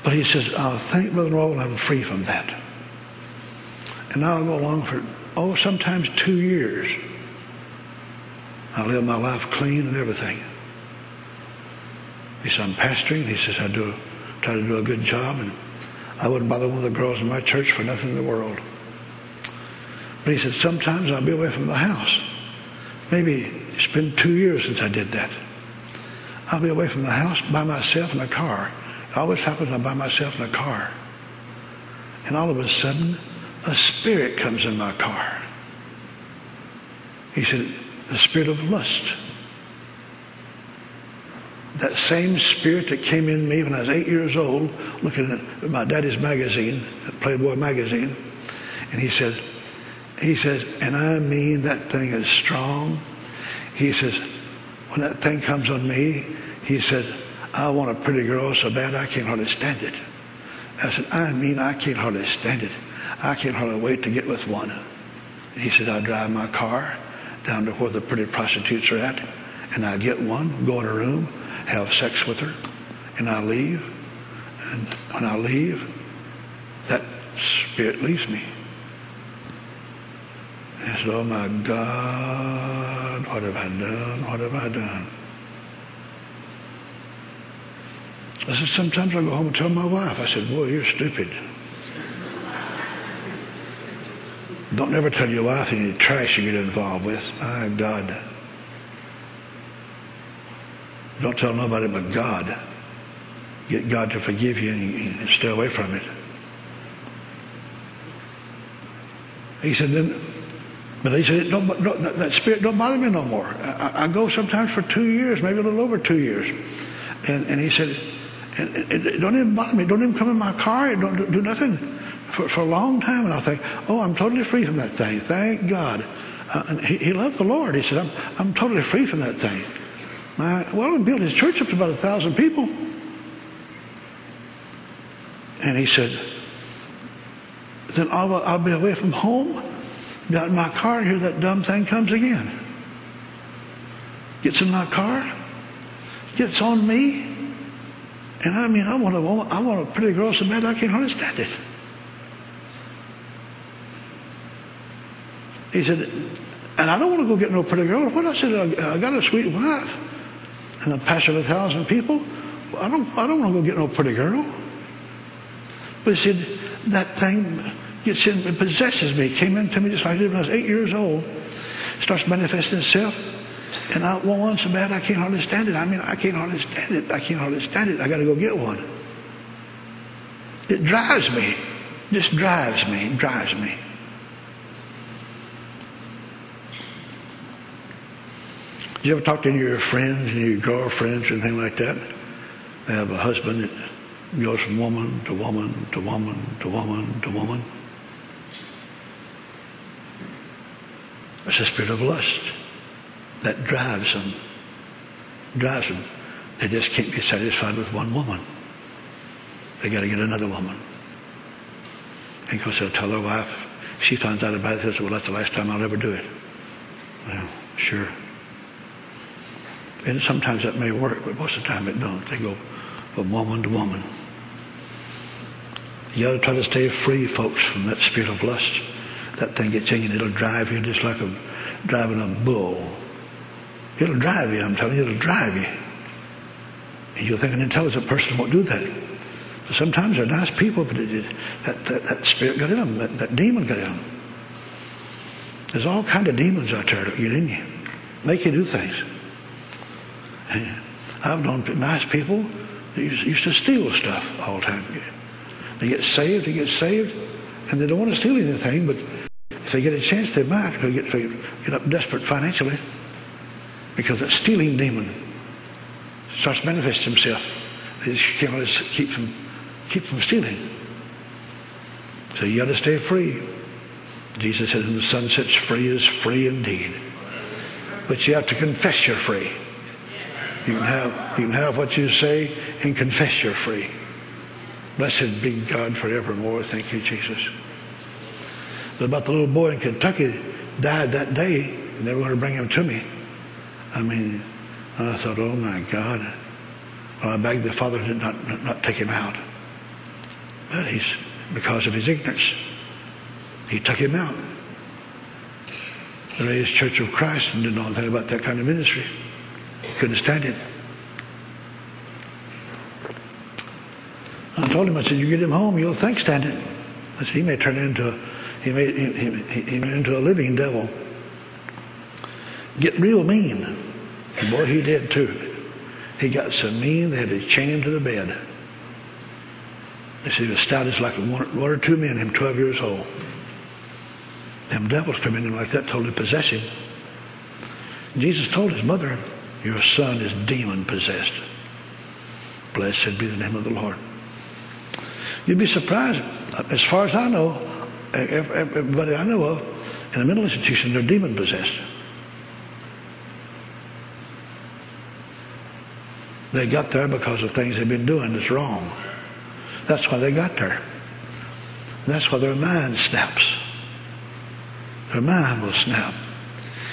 But he says, oh, thank Brother Norval, I'm free from that. And now I'll go along for, oh, sometimes two years. I live my life clean and everything. He said, I'm pastoring. He says, I do try to do a good job, and I wouldn't bother one of the girls in my church for nothing in the world. But he said, sometimes I'll be away from the house. Maybe it's been two years since I did that. I'll be away from the house by myself in a car. It always happens I'm by myself in a car. And all of a sudden, a spirit comes in my car. He said, the spirit of lust that same spirit that came in me when I was eight years old, looking at my daddy's magazine, Playboy magazine, and he said, he says, and I mean that thing is strong. He says, when that thing comes on me, he said, I want a pretty girl so bad I can't hardly stand it. I said, I mean I can't hardly stand it. I can't hardly wait to get with one. He said, I drive my car down to where the pretty prostitutes are at, and I get one, go in a room, have sex with her, and I leave. And when I leave, that spirit leaves me. And I said, Oh my God, what have I done? What have I done? I said, sometimes I go home and tell my wife, I said, boy, you're stupid. Don't ever tell your wife any trash you get involved with. My God. Don't tell nobody but God. Get God to forgive you and stay away from it. He said, then, but he said, don't, don't, that spirit don't bother me no more. I, I, go sometimes for two years, maybe a little over two years. And, and he said, and, it don't even bother me. Don't even come in my car. Don't do nothing for, for a long time. And I think, oh, I'm totally free from that thing. Thank God. Uh, and he, he loved the Lord. He said, I'm, I'm totally free from that thing. Well, he built his church up to about a thousand people. And he said, then I'll, I'll be away from home, got in my car, and here that dumb thing comes again. Gets in my car, gets on me, and I mean, I want a I want a pretty girl so bad I can't understand it. He said, and I don't want to go get no pretty girl. What I said, I got a sweet wife and a pastor of a thousand people. I don't, I don't want to go get no pretty girl. But he said, that thing gets in and possesses me. Came into me just like I did when I was eight years old. Starts manifesting itself. And I want one so bad I can't hardly stand it. I mean, I can't hardly stand it. I can't hardly stand it. I got to go get one. It drives me. Just drives me. Drives me. You ever talk to any of your friends, of your girlfriends or anything like that? They have a husband that goes from woman to woman to woman to woman to woman. It's a spirit of lust that drives them. Drives them. They just can't be satisfied with one woman. They got to get another woman. And of course, they'll tell their wife. She finds out about it, they'll well, that's the last time I'll ever do it. Well, sure. And sometimes that may work, but most of the time it don't. They go from woman to woman. You got to try to stay free, folks, from that spirit of lust. That thing gets in you and it'll drive you just like a, driving a bull. It'll drive you, I'm telling you, it'll drive you. And you'll think an intelligent person won't do that. But sometimes they're nice people, but it, that, that, that spirit got in them, that, that demon got in them. There's all kind of demons out there that get in you, make you do things. I've known nice people that used to steal stuff all the time. They get saved, they get saved, and they don't want to steal anything, but if they get a chance, they might get, get up desperate financially because that stealing demon starts manifesting himself. They just can't keep from, keep from stealing. So you got to stay free. Jesus says, "And the Son sets free is free indeed." But you have to confess you're free. You can have you can have what you say and confess you're free. Blessed be God forevermore. Thank you, Jesus. But about the little boy in Kentucky died that day, and they were going to bring him to me. I mean, I thought, oh my God. Well, I begged the father to not, not, not take him out. But he's, because of his ignorance, he took him out. The raised Church of Christ and didn't know anything about that kind of ministry. Couldn't stand it. I told him, I said, you get him home, you'll think stand it. I said, he may turn into, he may, he, he, he may into a living devil get real mean. And boy, he did too. He got so mean they had to chain him to the bed. They said he was stout as like one, one or two men, him 12 years old. Them devils come in him like that, totally possess him. And Jesus told his mother, your son is demon possessed. Blessed be the name of the Lord. You'd be surprised. As far as I know, everybody I know of in a mental institution, they're demon possessed. They got there because of things they've been doing that's wrong. That's why they got there. That's why their mind snaps. Their mind will snap.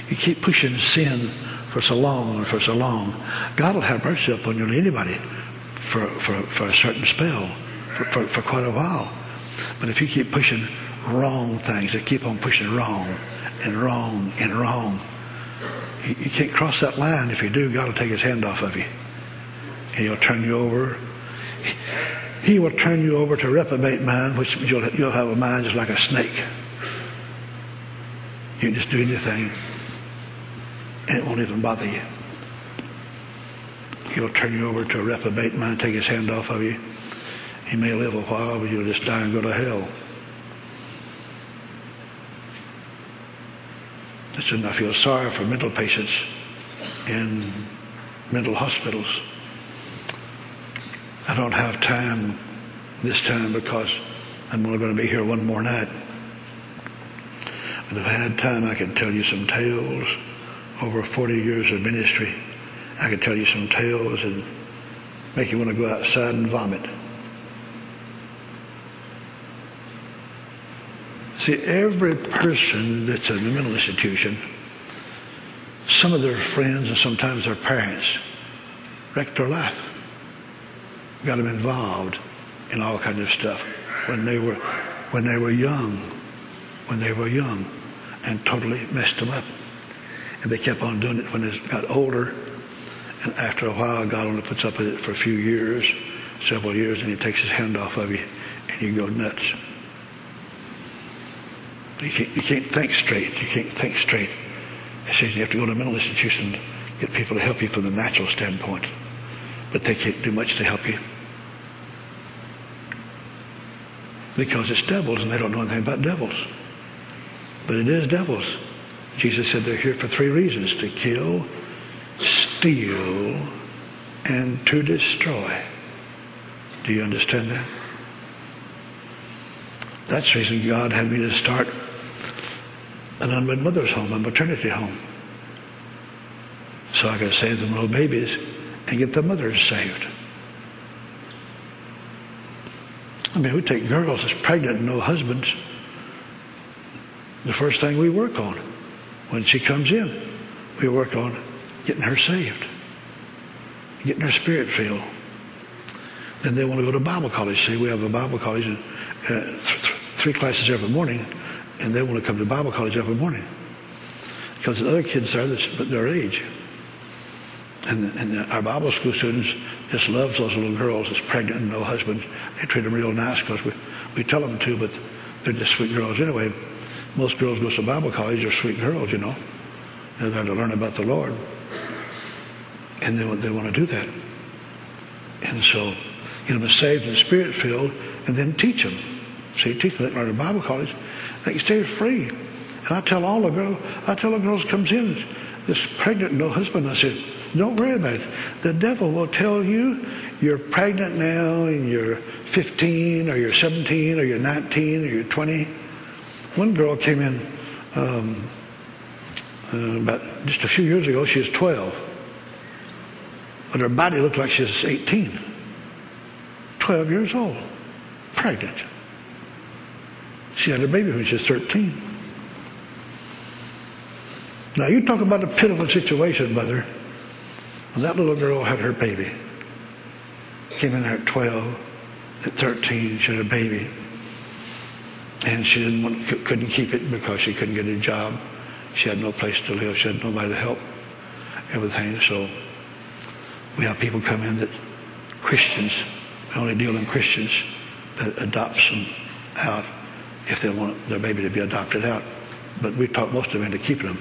You keep pushing sin for so long and for so long. God will have mercy upon you, anybody, for, for, for a certain spell, for, for, for quite a while. But if you keep pushing wrong things, they keep on pushing wrong and wrong and wrong, you, you can't cross that line. If you do, God will take his hand off of you and he'll turn you over. He will turn you over to reprobate mind, which you'll, you'll have a mind just like a snake. You can just do anything, and it won't even bother you. He'll turn you over to a reprobate mind, take his hand off of you. He may live a while, but you'll just die and go to hell. That's enough. I feel sorry for mental patients in mental hospitals. I don't have time this time because I'm only going to be here one more night. But if I had time, I could tell you some tales over 40 years of ministry. I could tell you some tales and make you want to go outside and vomit. See, every person that's in a mental institution, some of their friends and sometimes their parents wrecked their life got them involved in all kinds of stuff when they were when they were young, when they were young, and totally messed them up. And they kept on doing it when they got older. And after a while, God only puts up with it for a few years, several years, and He takes His hand off of you, and you go nuts. You can't, you can't think straight. You can't think straight. It says you have to go to a mental institution get people to help you from the natural standpoint. But they can't do much to help you. Because it's devils and they don't know anything about devils. But it is devils. Jesus said they're here for three reasons to kill, steal, and to destroy. Do you understand that? That's the reason God had me to start an unwed mother's home, a maternity home. So I could save them little babies and get the mothers saved. I mean, we take girls that's pregnant and no husbands. The first thing we work on when she comes in, we work on getting her saved, getting her spirit filled. Then they want to go to Bible college. See, we have a Bible college and uh, th- th- three classes every morning, and they want to come to Bible college every morning because the other kids are that's their age. And, and our Bible school students just loves those little girls that's pregnant and no husband. They treat them real nice because we, we tell them to, but they're just sweet girls anyway. Most girls go to Bible college They're sweet girls, you know. They're there to learn about the Lord. And they, they want to do that. And so get them saved and spirit filled and then teach them. See, teach them. They learn in Bible college. They can stay free. And I tell all the girls, I tell the girls comes in, this pregnant, no husband, I said, don't worry about it. The devil will tell you you're pregnant now and you're 15 or you're 17 or you're 19 or you're 20. One girl came in um, uh, about just a few years ago. She was 12. But her body looked like she was 18. 12 years old. Pregnant. She had her baby when she was 13. Now you talk about a pitiful situation, mother. When that little girl had her baby, came in there at 12, at 13, she had a baby. And she didn't want, couldn't keep it because she couldn't get a job. She had no place to live. She had nobody to help everything. So we have people come in that Christians, we only deal in Christians that adopts them out if they want their baby to be adopted out. But we talk most of them into keeping them.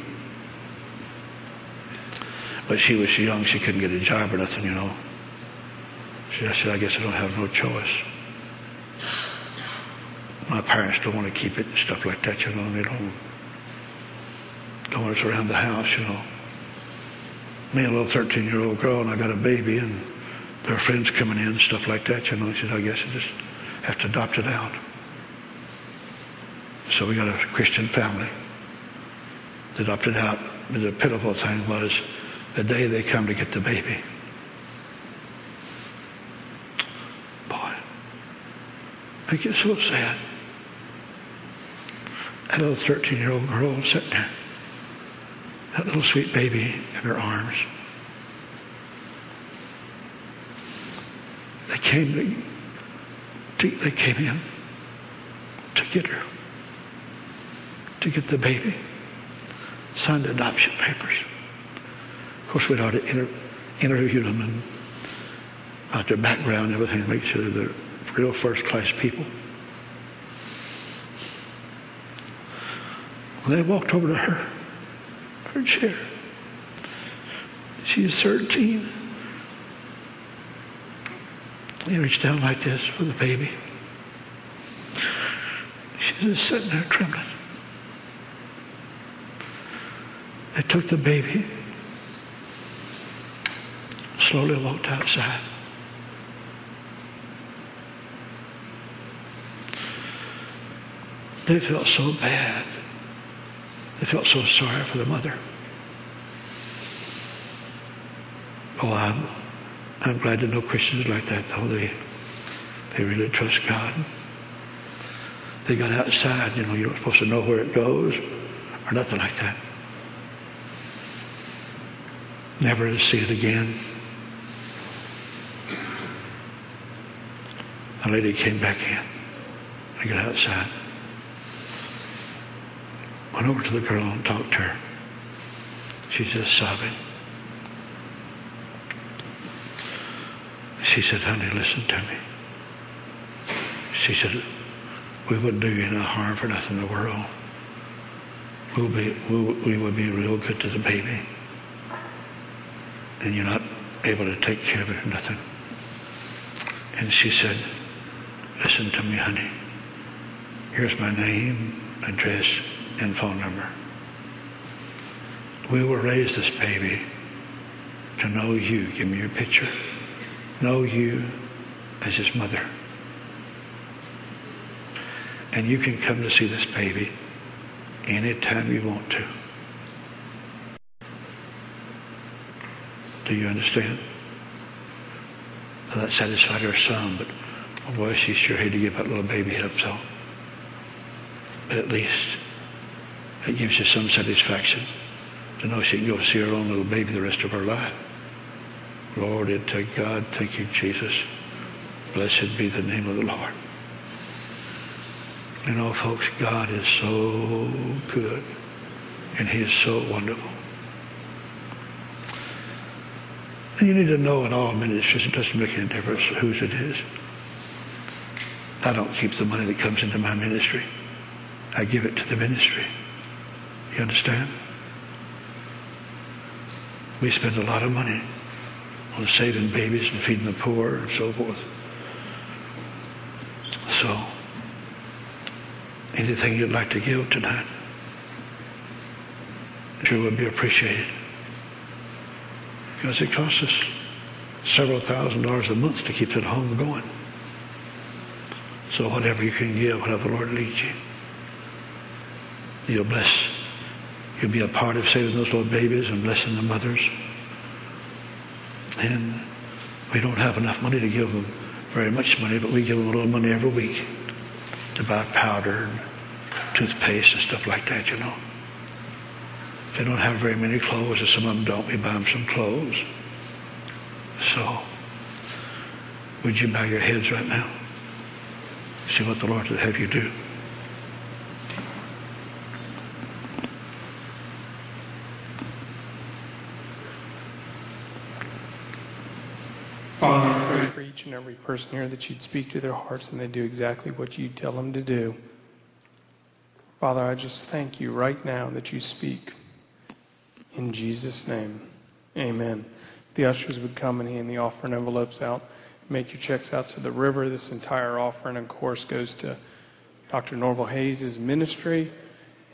But she was young. She couldn't get a job or nothing, you know. She said, I guess I don't have no choice. My parents don't want to keep it and stuff like that, you know. They don't, don't want us around the house, you know. Me, and a little 13-year-old girl, and I got a baby, and there are friends coming in and stuff like that, you know. She said, I guess I just have to adopt it out. So we got a Christian family. They adopted out. The pitiful thing was the day they come to get the baby. Boy, I get so sad. That little 13 year old girl sitting there, that little sweet baby in her arms. They came to, they came in to get her, to get the baby, signed adoption papers. Of course, we'd already inter- interviewed them and about their background and everything make sure they're real first class people. They walked over to her, her chair, she's 13. They reached down like this for the baby. She's just sitting there trembling. They took the baby slowly walked outside. They felt so bad. They felt so sorry for the mother. Oh, I'm, I'm glad to know Christians like that, though. They, they really trust God. They got outside, you know, you're not supposed to know where it goes or nothing like that. Never to see it again. A lady came back in. I got outside. Went over to the girl and talked to her. She's just sobbing. She said, honey, listen to me. She said, we wouldn't do you no harm for nothing in the world. we'll be, we'll, we will be real good to the baby. And you're not able to take care of it or nothing. And she said, listen to me, honey. Here's my name, address, and phone number. We will raise this baby to know you. Give me your picture. Know you as his mother. And you can come to see this baby anytime you want to. Do you understand? That satisfied her some, but boy, she sure had to give that little baby up, so. But at least it gives you some satisfaction to know she can go see her own little baby the rest of her life. Glory to God. Thank you, Jesus. Blessed be the name of the Lord. You know, folks, God is so good and he is so wonderful. And you need to know in all ministries, it doesn't make any difference whose it is. I don't keep the money that comes into my ministry. I give it to the ministry. You understand? We spend a lot of money on saving babies and feeding the poor and so forth. So, anything you'd like to give tonight sure would be appreciated. Because it costs us several thousand dollars a month to keep that home going. So whatever you can give, whatever the Lord leads you, you'll bless. You'll be a part of saving those little babies and blessing the mothers. And we don't have enough money to give them very much money, but we give them a little money every week to buy powder and toothpaste and stuff like that, you know. If they don't have very many clothes, and some of them don't, we buy them some clothes. So, would you bow your heads right now? See what the Lord would have you do. Father, I pray for each and every person here that you'd speak to their hearts and they do exactly what you tell them to do. Father, I just thank you right now that you speak. In Jesus' name, amen. The ushers would come and hand the offering envelopes out. Make your checks out to the river. This entire offering, of course, goes to Dr. Norval Hayes' ministry.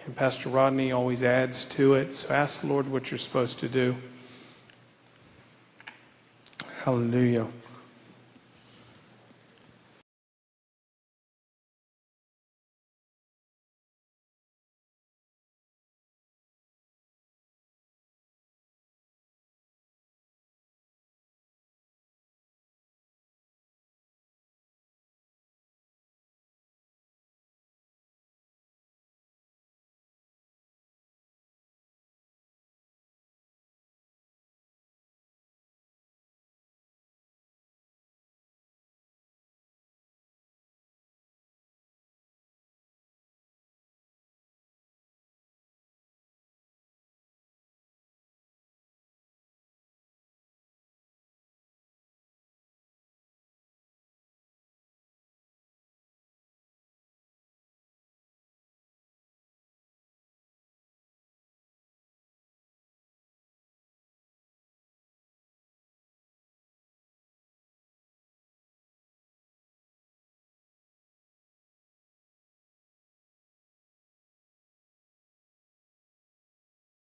And Pastor Rodney always adds to it. So ask the Lord what you're supposed to do. Hallelujah.